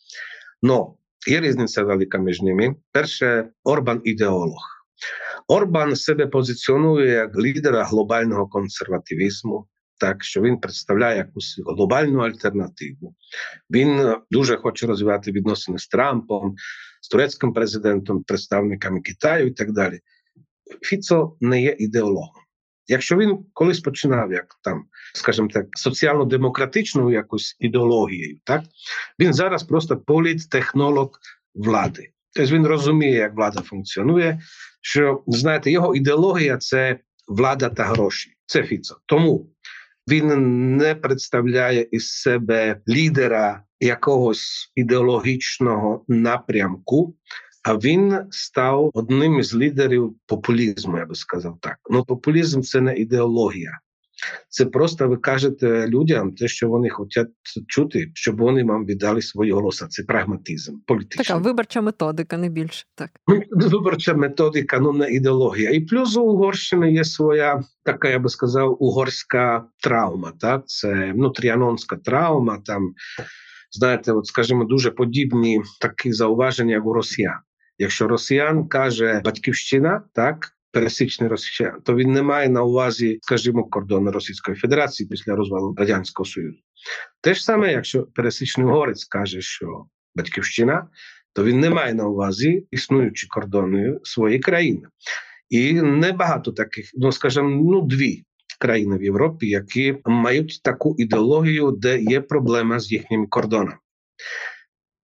але є різниця велика між ними. Перше, Орбан ідеолог. Орбан себе позиціонує як лідера глобального консервативізму, так що він представляє якусь глобальну альтернативу. Він дуже хоче розвивати відносини з Трампом, з турецьким президентом, представниками Китаю і так далі. Фіцо не є ідеологом. Якщо він колись починав, як там, скажімо так, соціально-демократичною якусь ідеологією, так він зараз просто політтехнолог влади. Тобто він розуміє, як влада функціонує. Що знаєте, його ідеологія це влада та гроші. Це Фіцо. Тому він не представляє із себе лідера якогось ідеологічного напрямку. А він став одним із лідерів популізму, я би сказав так. Ну популізм це не ідеологія, це просто ви кажете людям те, що вони хочуть чути, щоб вони вам віддали свої голоси. Це прагматизм, політичний. Така виборча методика, не більше так. Виборча методика, ну не ідеологія. І плюс у Угорщини є своя така, я би сказав, угорська травма. Так, це ну, тріанонська травма. Там знаєте, от скажімо, дуже подібні такі зауваження, як у росіян. Якщо росіян каже батьківщина, так пересічний росіян, то він не має на увазі, скажімо, кордони Російської Федерації після розвалу радянського союзу. Те ж саме, якщо пересічний угорець каже, що батьківщина, то він не має на увазі існуючі кордони своєї країни. І небагато таких, ну скажімо, ну дві країни в Європі, які мають таку ідеологію, де є проблема з їхніми кордонами.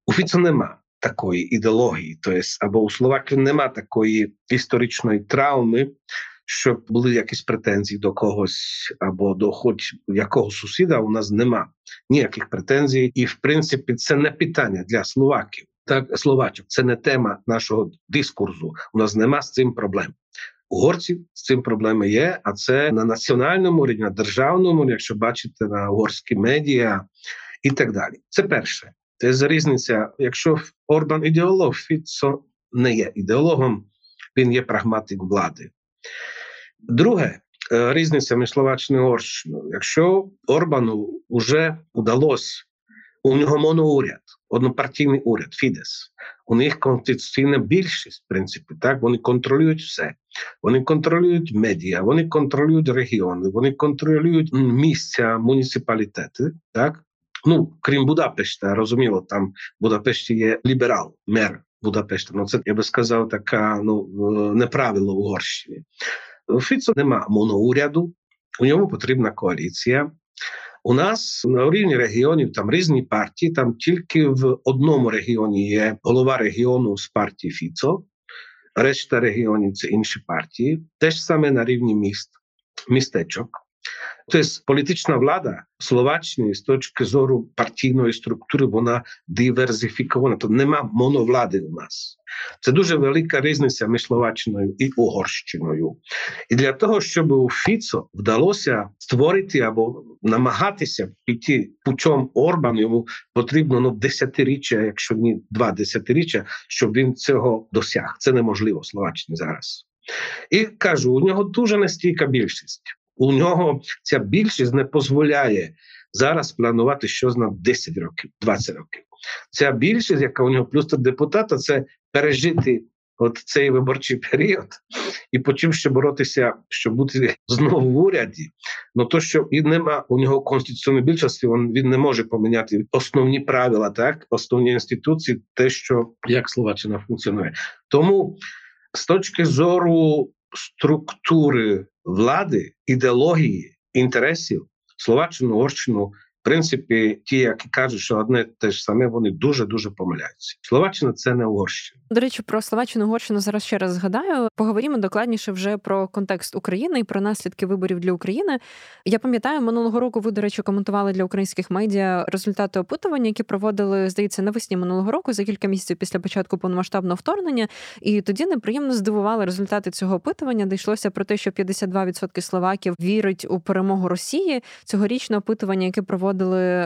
У Фіцу нема такої ідеології, тобто або у Словакії нема такої історичної травми, щоб були якісь претензії до когось або до хоч якого сусіда. У нас нема ніяких претензій, і в принципі це не питання для словаків. Так, словачок, це не тема нашого дискурсу. У нас нема з цим проблем. Угорців з цим проблеми є, а це на національному рівні, на державному, якщо бачите на угорські медіа і так далі. Це перше. Це різниця. Якщо Орбан ідеолог, Фіцо не є ідеологом, він є прагматик влади. Друге, е, різниця між Словаччиною і Угорщиною. Якщо Орбану вже вдалося, у нього моноуряд, однопартійний уряд, Фідес, у них конституційна більшість, в принципі, так вони контролюють все. Вони контролюють медіа, вони контролюють регіони, вони контролюють місця, муніципалітети, так Ну, крім Будапешта, розуміло, там в Будапешті є ліберал, мер Будапешта. Ну, це я би сказав, така ну не правило в Угорщині. Фіцо нема моноуряду, йому потрібна коаліція. У нас на рівні регіонів там різні партії. Там тільки в одному регіоні є голова регіону з партії Фіцо, решта регіонів це інші партії. Теж саме на рівні міст, містечок. Тобто політична влада Словаччини з точки зору партійної структури вона диверсифікована. То нема моновлади у нас. Це дуже велика різниця між Словаччиною і Угорщиною. І для того, щоб у Фіцо вдалося створити або намагатися піти путем Орбану, йому потрібно ну, десятиріччя, якщо ні два десятиріччя, щоб він цього досяг. Це неможливо Словаччині зараз. І кажу, у нього дуже нестійка більшість у нього ця більшість не дозволяє зараз планувати щось на 10 років, 20 років. Ця більшість, яка у нього плюс депутата, це пережити от цей виборчий період, і потім ще боротися, щоб бути знову в уряді. Ну то, що і нема у нього конституційної більшості, він, він не може поміняти основні правила, так основні інституції, те, що як Словаччина функціонує. Тому з точки зору структури влади, ідеології, інтересів Словаччину, Угорщину, в принципі, ті, які кажуть, що одне те ж саме, вони дуже дуже помиляються. Словаччина це не Угорщина. До речі, про Словаччину Угорщину зараз ще раз згадаю. Поговоримо докладніше вже про контекст України і про наслідки виборів для України. Я пам'ятаю, минулого року ви, до речі, коментували для українських медіа результати опитування, які проводили, здається, навесні минулого року за кілька місяців після початку повномасштабного вторгнення. І тоді неприємно здивували результати цього опитування. Де йшлося про те, що 52% словаків вірить у перемогу Росії. Цьогорічне опитування, яке проводили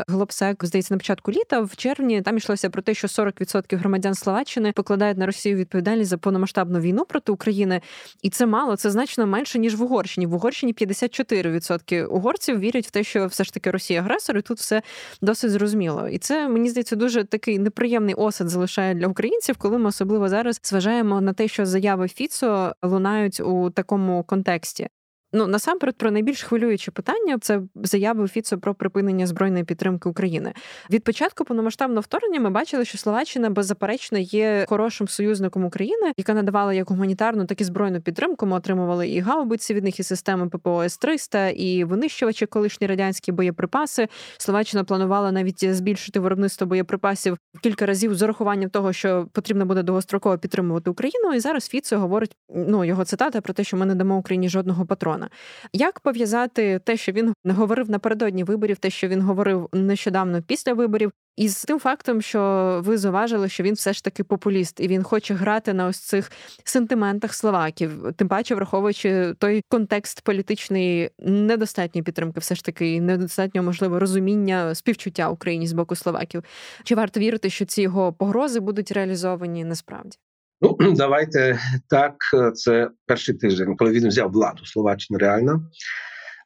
Глобсек, здається, на початку літа в червні. Там йшлося про те, що 40% громадян Словаччини покладають на Росію відповідальність за повномасштабну війну проти України, і це мало, це значно менше ніж в Угорщині. В Угорщині 54% угорців вірять в те, що все ж таки Росія агресор, і тут все досить зрозуміло. І це мені здається дуже такий неприємний осад залишає для українців, коли ми особливо зараз зважаємо на те, що заяви Фіцо лунають у такому контексті. Ну насамперед про найбільш хвилююче питання це заяви Фіцо про припинення збройної підтримки України. Від початку повномасштабного вторгнення ми бачили, що Словаччина беззаперечно є хорошим союзником України, яка надавала як гуманітарну, так і збройну підтримку. Ми отримували і гаубиці від них, і системи ППО С-300, і винищувачі колишні радянські боєприпаси. Словаччина планувала навіть збільшити виробництво боєприпасів кілька разів з урахуванням того, що потрібно буде довгостроково підтримувати Україну. І зараз Фіцо говорить ну його цитата про те, що ми не дамо Україні жодного патрона. Як пов'язати те, що він говорив напередодні виборів, те, що він говорив нещодавно після виборів, із тим фактом, що ви зауважили, що він все ж таки популіст, і він хоче грати на ось цих сентиментах словаків, тим паче, враховуючи той контекст політичної недостатньої підтримки, все ж таки недостатньо можливо розуміння співчуття Україні з боку словаків. Чи варто вірити, що ці його погрози будуть реалізовані насправді? Ну давайте так. Це перший тиждень, коли він взяв владу Словаччина реально.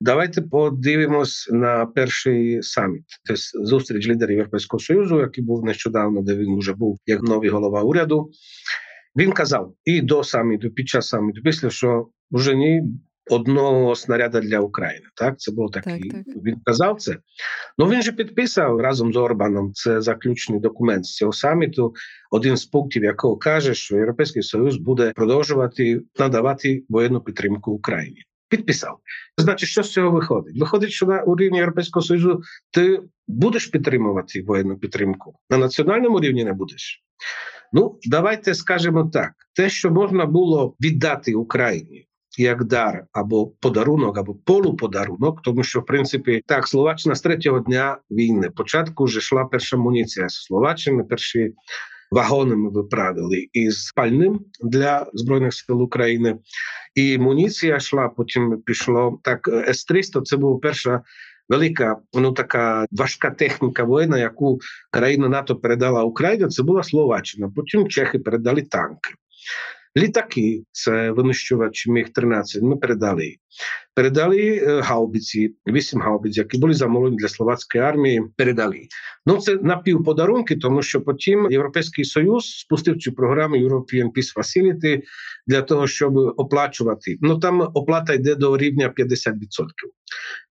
Давайте подивимось на перший саміт. Тобто зустріч лідерів Європейського союзу, який був нещодавно, де він вже був як новий голова уряду. Він казав і до саміту, під час саміту, після що вже ні одного снаряда для України. Так, це було такий. Так, так. Він казав це. Ну він же підписав разом з Орбаном. Це заключний документ з цього саміту. Один з пунктів, якого каже, що Європейський Союз буде продовжувати надавати воєнну підтримку Україні. Підписав. Значить, що з цього виходить? Виходить, що на рівні Європейського Союзу ти будеш підтримувати воєнну підтримку. На національному рівні не будеш. Ну, давайте скажемо так: те, що можна було віддати Україні як дар або подарунок, або полуподарунок, тому що в принципі так Словаччина з третього дня війни початку вже йшла перша муніція з Словаччини, перші вагони ми виправили із пальним для збройних сил України, і муніція йшла. Потім пішло так. С-300 це була перша. Велика, ну така важка техніка воєнна, яку країна НАТО передала Україні, це була Словаччина. Потім Чехи передали танки. Літаки, це винищувачі міг 13 Ми передали передали гаубиці, вісім гаубиць, які були замовлені для словацької армії. Передали. Ну це напівподарунки, тому що потім Європейський Союз спустив цю програму European Peace Facility для того, щоб оплачувати. Ну там оплата йде до рівня 50%.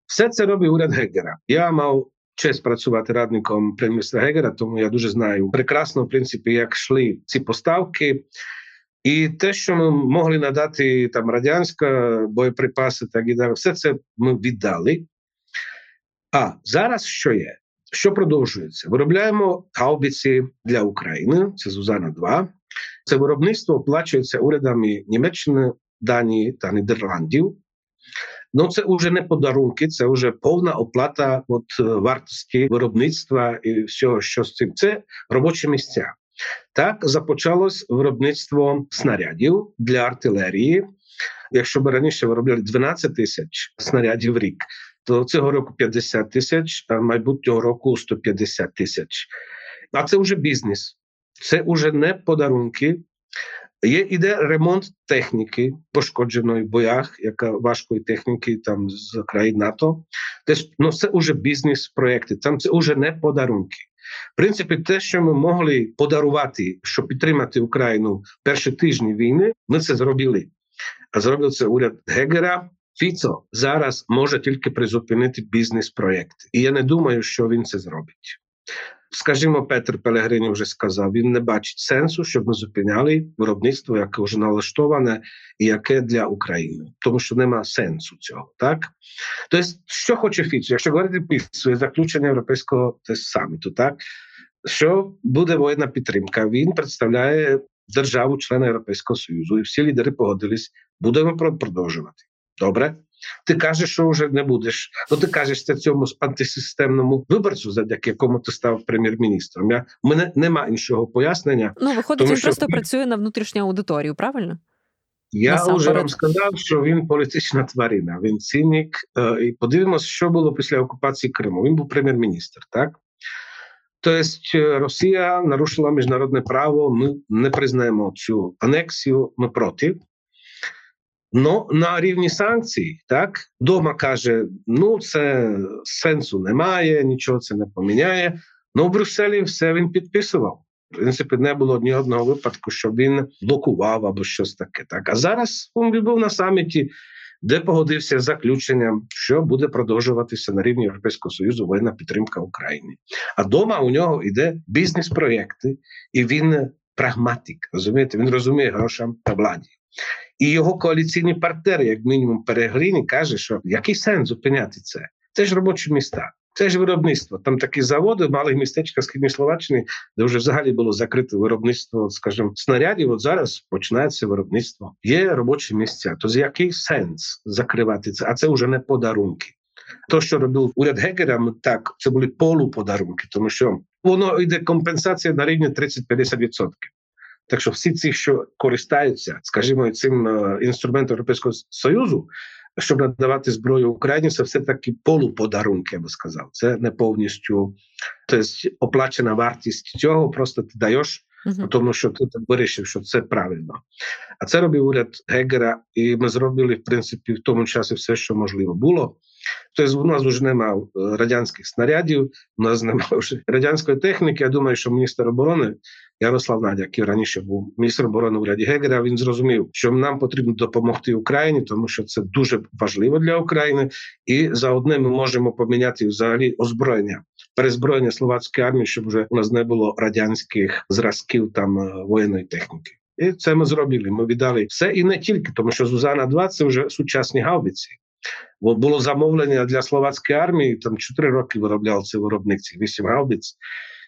Все це робить уряд Гегера. Я мав. Честь працювати радником прем'єр Гегера, тому я дуже знаю прекрасно, в принципі, як йшли ці поставки. І те, що ми могли надати там радянська боєприпаси, так і далі, все це ми віддали. А зараз що є? Що продовжується? Виробляємо гаубиці для України. Це Зузана 2 Це виробництво оплачується урядами Німеччини, Данії та Нідерландів. Ну це вже не подарунки, це вже повна оплата от, вартості виробництва і всього, що з цим. Це робочі місця. Так започалось виробництво снарядів для артилерії. Якщо б раніше виробляли 12 тисяч снарядів в рік, то цього року 50 тисяч, а майбутнього року 150 тисяч. А це вже бізнес, це вже не подарунки. Є іде ремонт техніки, пошкодженої в боях, яка важкої техніки там з країн НАТО. Тобто, ну, це вже бізнес-проекти, там це вже не подарунки. В принципі, те, що ми могли подарувати, щоб підтримати Україну перші тижні війни, ми це зробили. А зробив це уряд Гегера. Фіцо зараз може тільки призупинити бізнес-проєкт, і я не думаю, що він це зробить. Скажімо, Петр Пелегрині вже сказав: він не бачить сенсу, щоб ми зупиняли виробництво, яке вже налаштоване і яке для України, тому що нема сенсу цього. Так тобто, що хоче Фіцо? Якщо говорити після заключення європейського саміту, так що буде воєнна підтримка? Він представляє державу, члена Європейського Союзу, і всі лідери погодились, будемо продовжувати. Добре. Ти кажеш, що вже не будеш. Ну ти кажеш це цьому антисистемному виборцю, завдяки якому ти став прем'єр-міністром. Я мене немає іншого пояснення. Ну виходить, тому, він що... просто працює на внутрішню аудиторію, правильно? Я вже вам сказав, що він політична тварина, він цінік. Е, і подивимося, що було після окупації Криму. Він був прем'єр-міністр, так? Тобто Росія нарушила міжнародне право. Ми не признаємо цю анексію. Ми проти. Ну на рівні санкцій, так дома каже: ну це сенсу немає, нічого це не поміняє. Ну в Брюсселі все він підписував. В принципі, не було ні одного випадку, щоб він блокував або щось таке. Так а зараз він був на саміті. де погодився з заключенням, що буде продовжуватися на рівні Європейського союзу воєнна підтримка України. А дома у нього йде бізнес-проєкти, і він прагматик. Розумієте, він розуміє грошам та владі. І його коаліційні партнери, як мінімум, Перегріні, каже, що який сенс зупиняти це? Це ж робочі міста. Це ж виробництво. Там такі заводи в малих містечках Східної Словаччини, де вже взагалі було закрите виробництво, скажімо, снарядів. От зараз починається виробництво. Є робочі місця. То з який сенс закривати це? А це вже не подарунки. То, що робив уряд Гегера, так це були полуподарунки, тому що воно йде компенсація на рівні 30-50%. Так що всі ці, що користаються, скажімо, цим е, інструментом Європейського союзу, щоб надавати зброю Україні, це все таки полуподарунки, я би сказав. Це не повністю тобто оплачена вартість цього. Просто ти даєш, uh-huh. тому що ти вирішив, що це правильно. А це робив уряд Гегера, і ми зробили в принципі в тому часі все, що можливо було. Тобто у нас вже немає радянських снарядів, у нас немає вже радянської техніки. Я думаю, що міністр оборони Ярослав Надя, який раніше був міністр оборони уряді Гегера, він зрозумів, що нам потрібно допомогти Україні, тому що це дуже важливо для України, і за одне ми можемо поміняти взагалі озброєння, перезброєння словацької армії, щоб вже у нас не було радянських зразків там е, воєнної техніки. І це ми зробили. Ми віддали все і не тільки, тому що Зузана 2 це вже сучасні гаубиці. Бо було замовлення для словацької армії. Там 4 роки виробляв це виробник цих 8 гаубиць.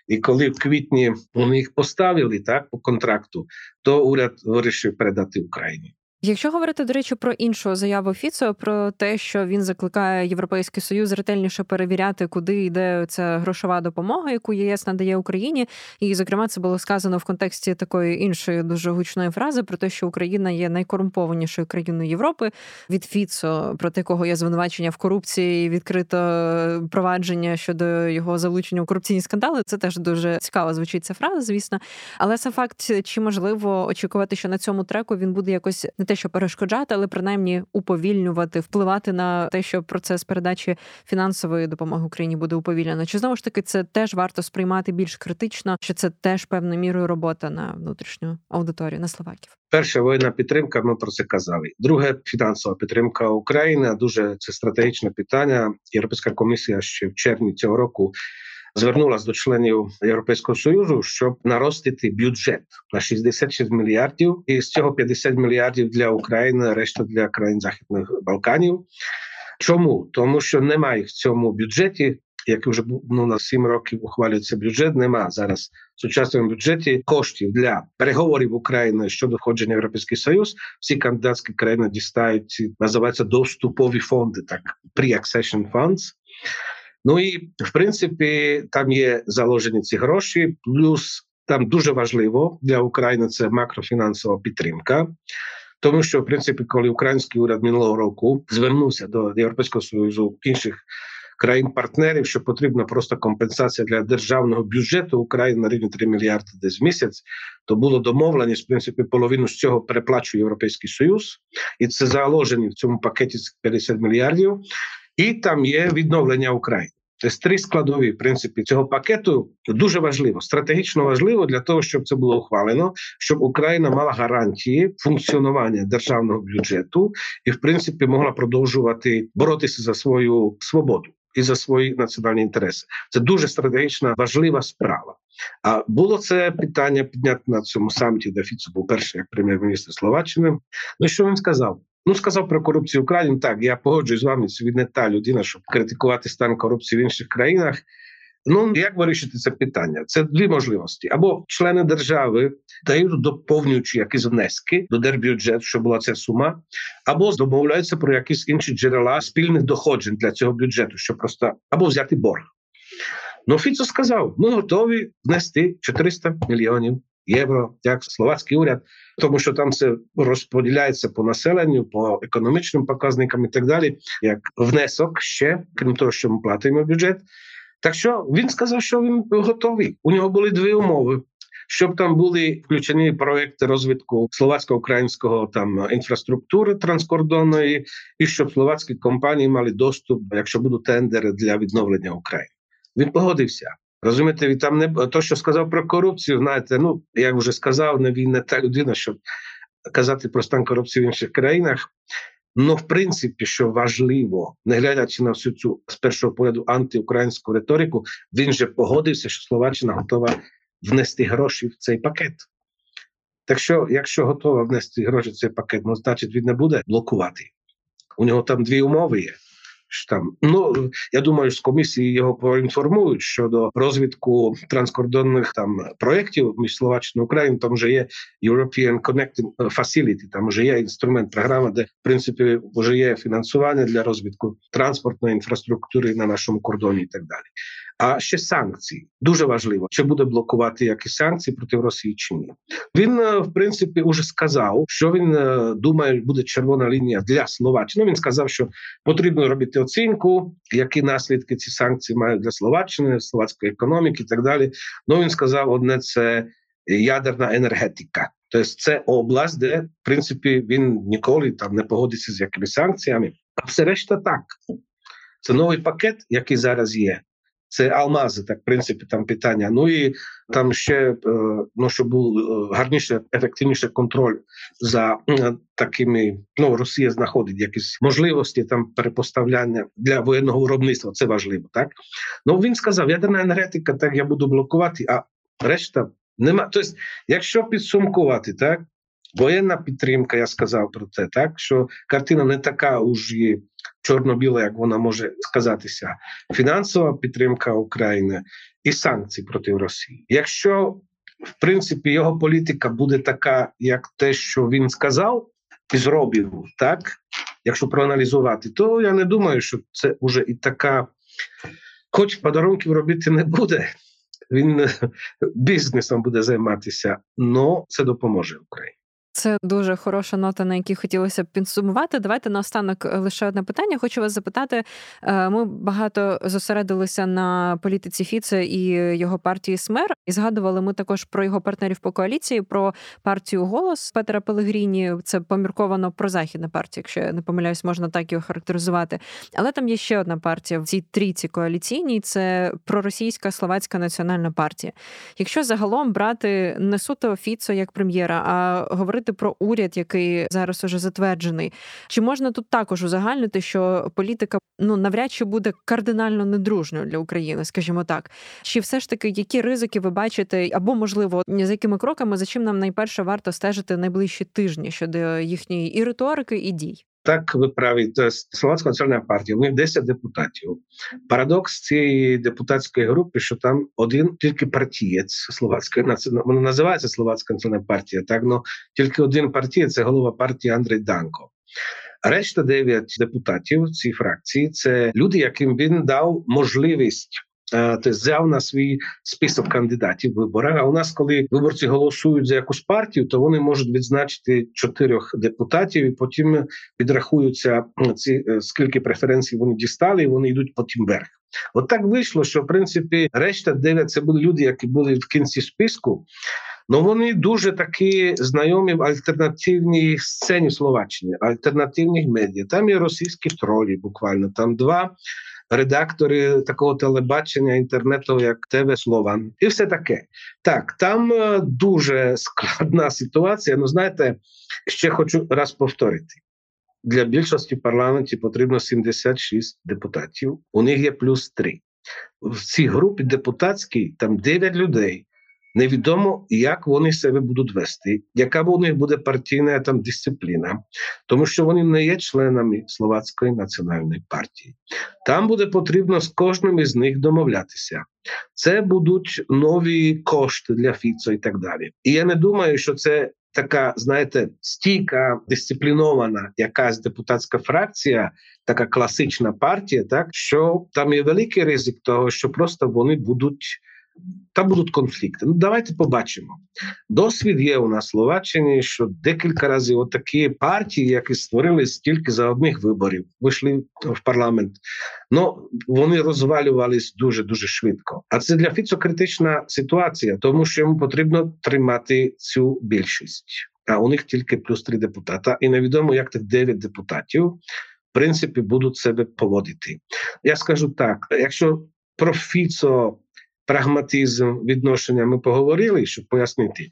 І коли в квітні вони їх поставили так по контракту, то уряд вирішив передати Україні. Якщо говорити до речі про іншу заяву Фіцо, про те, що він закликає Європейський Союз ретельніше перевіряти, куди йде ця грошова допомога, яку ЄС надає Україні, і зокрема це було сказано в контексті такої іншої дуже гучної фрази про те, що Україна є найкорумпованішою країною Європи від Фіцо, проти кого є звинувачення в корупції, відкрито провадження щодо його залучення у корупційні скандали. Це теж дуже цікаво звучить ця фраза, звісно. Але сам факт, чи можливо очікувати, що на цьому треку він буде якось не те, що перешкоджати, але принаймні уповільнювати, впливати на те, що процес передачі фінансової допомоги Україні буде уповільнено. Чи знову ж таки це теж варто сприймати більш критично? Чи це теж певною мірою робота на внутрішню аудиторію на словаків? Перша воєнна підтримка. Ми про це казали. Друге фінансова підтримка України. Дуже це стратегічне питання. Європейська комісія ще в червні цього року звернулася до членів Європейського союзу, щоб наростити бюджет на 66 мільярдів, і з цього 50 мільярдів для України, решта для країн Західних Балканів. Чому тому, що немає в цьому бюджеті, який вже ну, на 7 років ухвалюється бюджет, нема зараз в сучасному бюджеті коштів для переговорів України щодо входження в Європейський Союз. Всі кандидатські країни дістають називаються доступові фонди, так pre-accession funds. Ну і в принципі там є заложені ці гроші, плюс там дуже важливо для України це макрофінансова підтримка. Тому що, в принципі, коли український уряд минулого року звернувся до Європейського союзу інших країн-партнерів, що потрібна просто компенсація для державного бюджету України на рівні 3 мільярди десь в місяць, то було домовленість, в принципі, половину з цього переплачує Європейський Союз, і це заложені в цьому пакеті 50 мільярдів і там є відновлення України. Тобто три складові в принципі цього пакету дуже важливо, стратегічно важливо для того, щоб це було ухвалено, щоб Україна мала гарантії функціонування державного бюджету і, в принципі, могла продовжувати боротися за свою свободу і за свої національні інтереси. Це дуже стратегічна важлива справа. А було це питання підняти на цьому саміті, де Фіцо був перший як прем'єр-міністр Словаччини. Ну що він сказав? Ну, сказав про корупцію в Україні. Так, я погоджуюсь з вами. Він не та людина, щоб критикувати стан корупції в інших країнах. Ну як вирішити це питання? Це дві можливості: або члени держави дають доповнюючи якісь внески до держбюджету, щоб була ця сума, або домовляються про якісь інші джерела спільних доходжень для цього бюджету, щоб просто або взяти борг. Ну, Фіцо сказав: ми готові внести 400 мільйонів євро, як словацький уряд, тому що там це розподіляється по населенню, по економічним показникам і так далі, як внесок ще, крім того, що ми платимо бюджет. Так що він сказав, що він готовий. У нього були дві умови. Щоб там були включені проекти розвитку словацько-українського там інфраструктури транскордонної, і щоб словацькі компанії мали доступ, якщо будуть тендери для відновлення України. Він погодився. Розумієте, він там не то, що сказав про корупцію, знаєте, ну як вже сказав, не він не та людина, щоб казати про стан корупції в інших країнах. Ну, в принципі, що важливо, не глядячи на всю цю з першого погляду антиукраїнську риторику, він же погодився, що Словаччина готова внести гроші в цей пакет. Так що, якщо готова внести гроші в цей пакет, ну значить він не буде блокувати. У нього там дві умови є там. Ну я думаю, з комісії його поінформують щодо розвитку транскордонних там проєктів між Словаччиною Україною. Там вже є European Connecting Facility, там вже є інструмент, програма, де в принципі вже є фінансування для розвитку транспортної інфраструктури на нашому кордоні і так далі. А ще санкції дуже важливо, чи буде блокувати якісь санкції проти Росії чи ні. Він е, в принципі уже сказав, що він е, думає, буде червона лінія для Словаччини. Він сказав, що потрібно робити оцінку, які наслідки ці санкції мають для Словаччини, словацької економіки і так далі. Ну він сказав: одне це ядерна енергетика. Тобто це область, де в принципі він ніколи там не погодиться з якими санкціями, а все решта так. Це новий пакет, який зараз є. Це алмази, так в принципі, там питання. Ну і там ще ну щоб був гарніше, ефективніше контроль за такими. Ну Росія знаходить якісь можливості там перепоставляння для воєнного виробництва. Це важливо, так ну він сказав: ядерна енергетика, так я буду блокувати, а решта нема. Тобто, якщо підсумкувати, так воєнна підтримка, я сказав про це, так що картина не така уж і чорно-біла, як вона може сказатися, фінансова підтримка України і санкції проти Росії. Якщо в принципі його політика буде така, як те, що він сказав і зробив, так якщо проаналізувати, то я не думаю, що це вже і така, хоч подарунків робити не буде. Він бізнесом буде займатися, але це допоможе Україні. Це дуже хороша нота, на якій хотілося б підсумувати. Давайте наостанок е, лише одне питання. Хочу вас запитати. Е, ми багато зосередилися на політиці Фіце і його партії Смер, і згадували ми також про його партнерів по коаліції, про партію Голос Петера Пелегріні. Це помірковано про західна партія, якщо я не помиляюсь, можна так його характеризувати. Але там є ще одна партія в цій трійці коаліційній це проросійська словацька національна партія. Якщо загалом брати не суто Фіцо як прем'єра, а говорити говорити про уряд, який зараз уже затверджений. Чи можна тут також узагальнити, що політика ну навряд чи буде кардинально недружною для України, скажімо так? Чи все ж таки які ризики ви бачите, або можливо з якими кроками за чим нам найперше варто стежити найближчі тижні щодо їхньої і риторики, і дій? Так, ви праві, Словацька національна партія. Них 10 депутатів. Парадокс цієї депутатської групи, що там один тільки партієць словацької вона називається Словацька національна партія. Так ну тільки один партієць – це голова партії Андрій Данко. Решта дев'ять депутатів цієї фракції це люди, яким він дав можливість Тобто взяв на свій список кандидатів в виборах. А у нас, коли виборці голосують за якусь партію, то вони можуть відзначити чотирьох депутатів, і потім підрахуються ці е, скільки преференцій вони дістали, і вони йдуть потім вверх. От так вийшло, що в принципі решта дев'ять це були люди, які були в кінці списку. Ну вони дуже такі знайомі в альтернативній сцені Словаччини, альтернативних медіа. Там є російські тролі, буквально там два редактори такого телебачення інтернету, як ТВ Слован, і все таке. Так, там е, дуже складна ситуація. Ну, знаєте, ще хочу раз повторити. Для більшості парламенті потрібно 76 депутатів. У них є плюс 3. В цій групі депутатській там 9 людей. Невідомо, як вони себе будуть вести, яка у них буде партійна там дисципліна, тому що вони не є членами Словацької національної партії. Там буде потрібно з кожним із них домовлятися. Це будуть нові кошти для Фіцо і так далі. І я не думаю, що це така, знаєте, стійка дисциплінована якась депутатська фракція, така класична партія, так що там є великий ризик того, що просто вони будуть там будуть конфлікти. Ну давайте побачимо. Досвід є у нас в Словаччині, що декілька разів отакі партії, які створились тільки за одних виборів, вийшли в парламент. Ну вони розвалювались дуже дуже швидко. А це для Фіцо критична ситуація, тому що йому потрібно тримати цю більшість. А у них тільки плюс три депутата, і невідомо, як тих дев'ять депутатів в принципі будуть себе поводити. Я скажу так: якщо про Фіцо прагматизм відношення ми поговорили, щоб пояснити.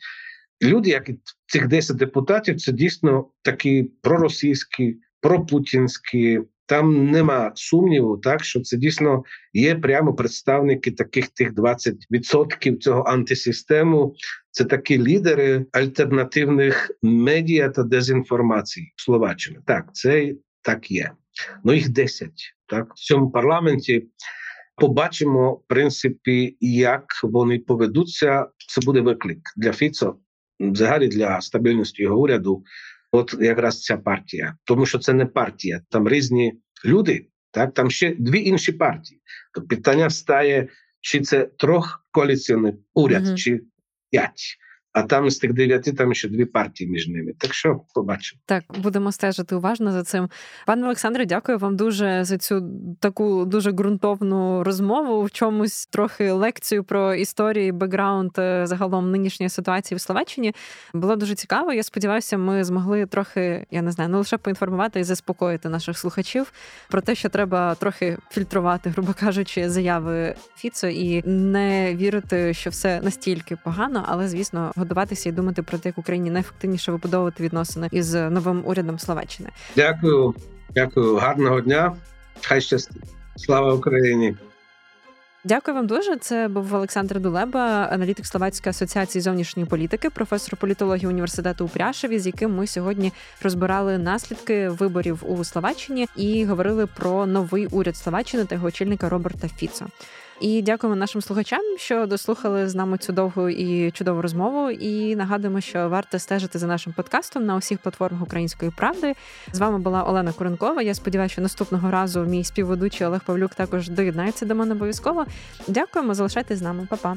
Люди, як і цих 10 депутатів, це дійсно такі проросійські пропутінські. Там нема сумніву, так що це дійсно є прямо представники таких тих 20% цього антисистему. Це такі лідери альтернативних медіа та дезінформації Словаччини. Так, це так є. Ну їх 10. Так в цьому парламенті побачимо в принципі, як вони поведуться. Це буде виклик для Фіцо, взагалі для стабільності його уряду. От якраз ця партія, тому що це не партія, там різні люди. Так, там ще дві інші партії. То питання стає, чи це трьох коаліційний уряд, mm-hmm. чи п'ять а там з тих дев'яти там ще дві партії між ними. Так що побачимо. Так, будемо стежити уважно за цим. Пане Олександре, дякую вам дуже за цю таку дуже ґрунтовну розмову. В чомусь трохи лекцію про історію, бекграунд е, загалом нинішньої ситуації в Словаччині. Було дуже цікаво. Я сподіваюся, ми змогли трохи, я не знаю, не лише поінформувати і заспокоїти наших слухачів про те, що треба трохи фільтрувати, грубо кажучи, заяви Фіцо і не вірити, що все настільки погано, але звісно годуватися і думати про те, як Україні найефективніше вибудовувати відносини із новим урядом Словаччини. Дякую, дякую, гарного дня. Хай щастить. Слава Україні. Дякую вам дуже. Це був Олександр Дулеба, аналітик Словацької асоціації зовнішньої політики, професор політології університету у Пряшеві, з яким ми сьогодні розбирали наслідки виборів у Словаччині і говорили про новий уряд Словаччини та його очільника Роберта Фіцо. І дякуємо нашим слухачам, що дослухали з нами цю довгу і чудову розмову. І нагадуємо, що варто стежити за нашим подкастом на усіх платформах української правди. З вами була Олена Куренкова. Я сподіваюся, що наступного разу мій співведучий Олег Павлюк також доєднається до мене обов'язково. Дякуємо, залишайтесь з нами, Па-па.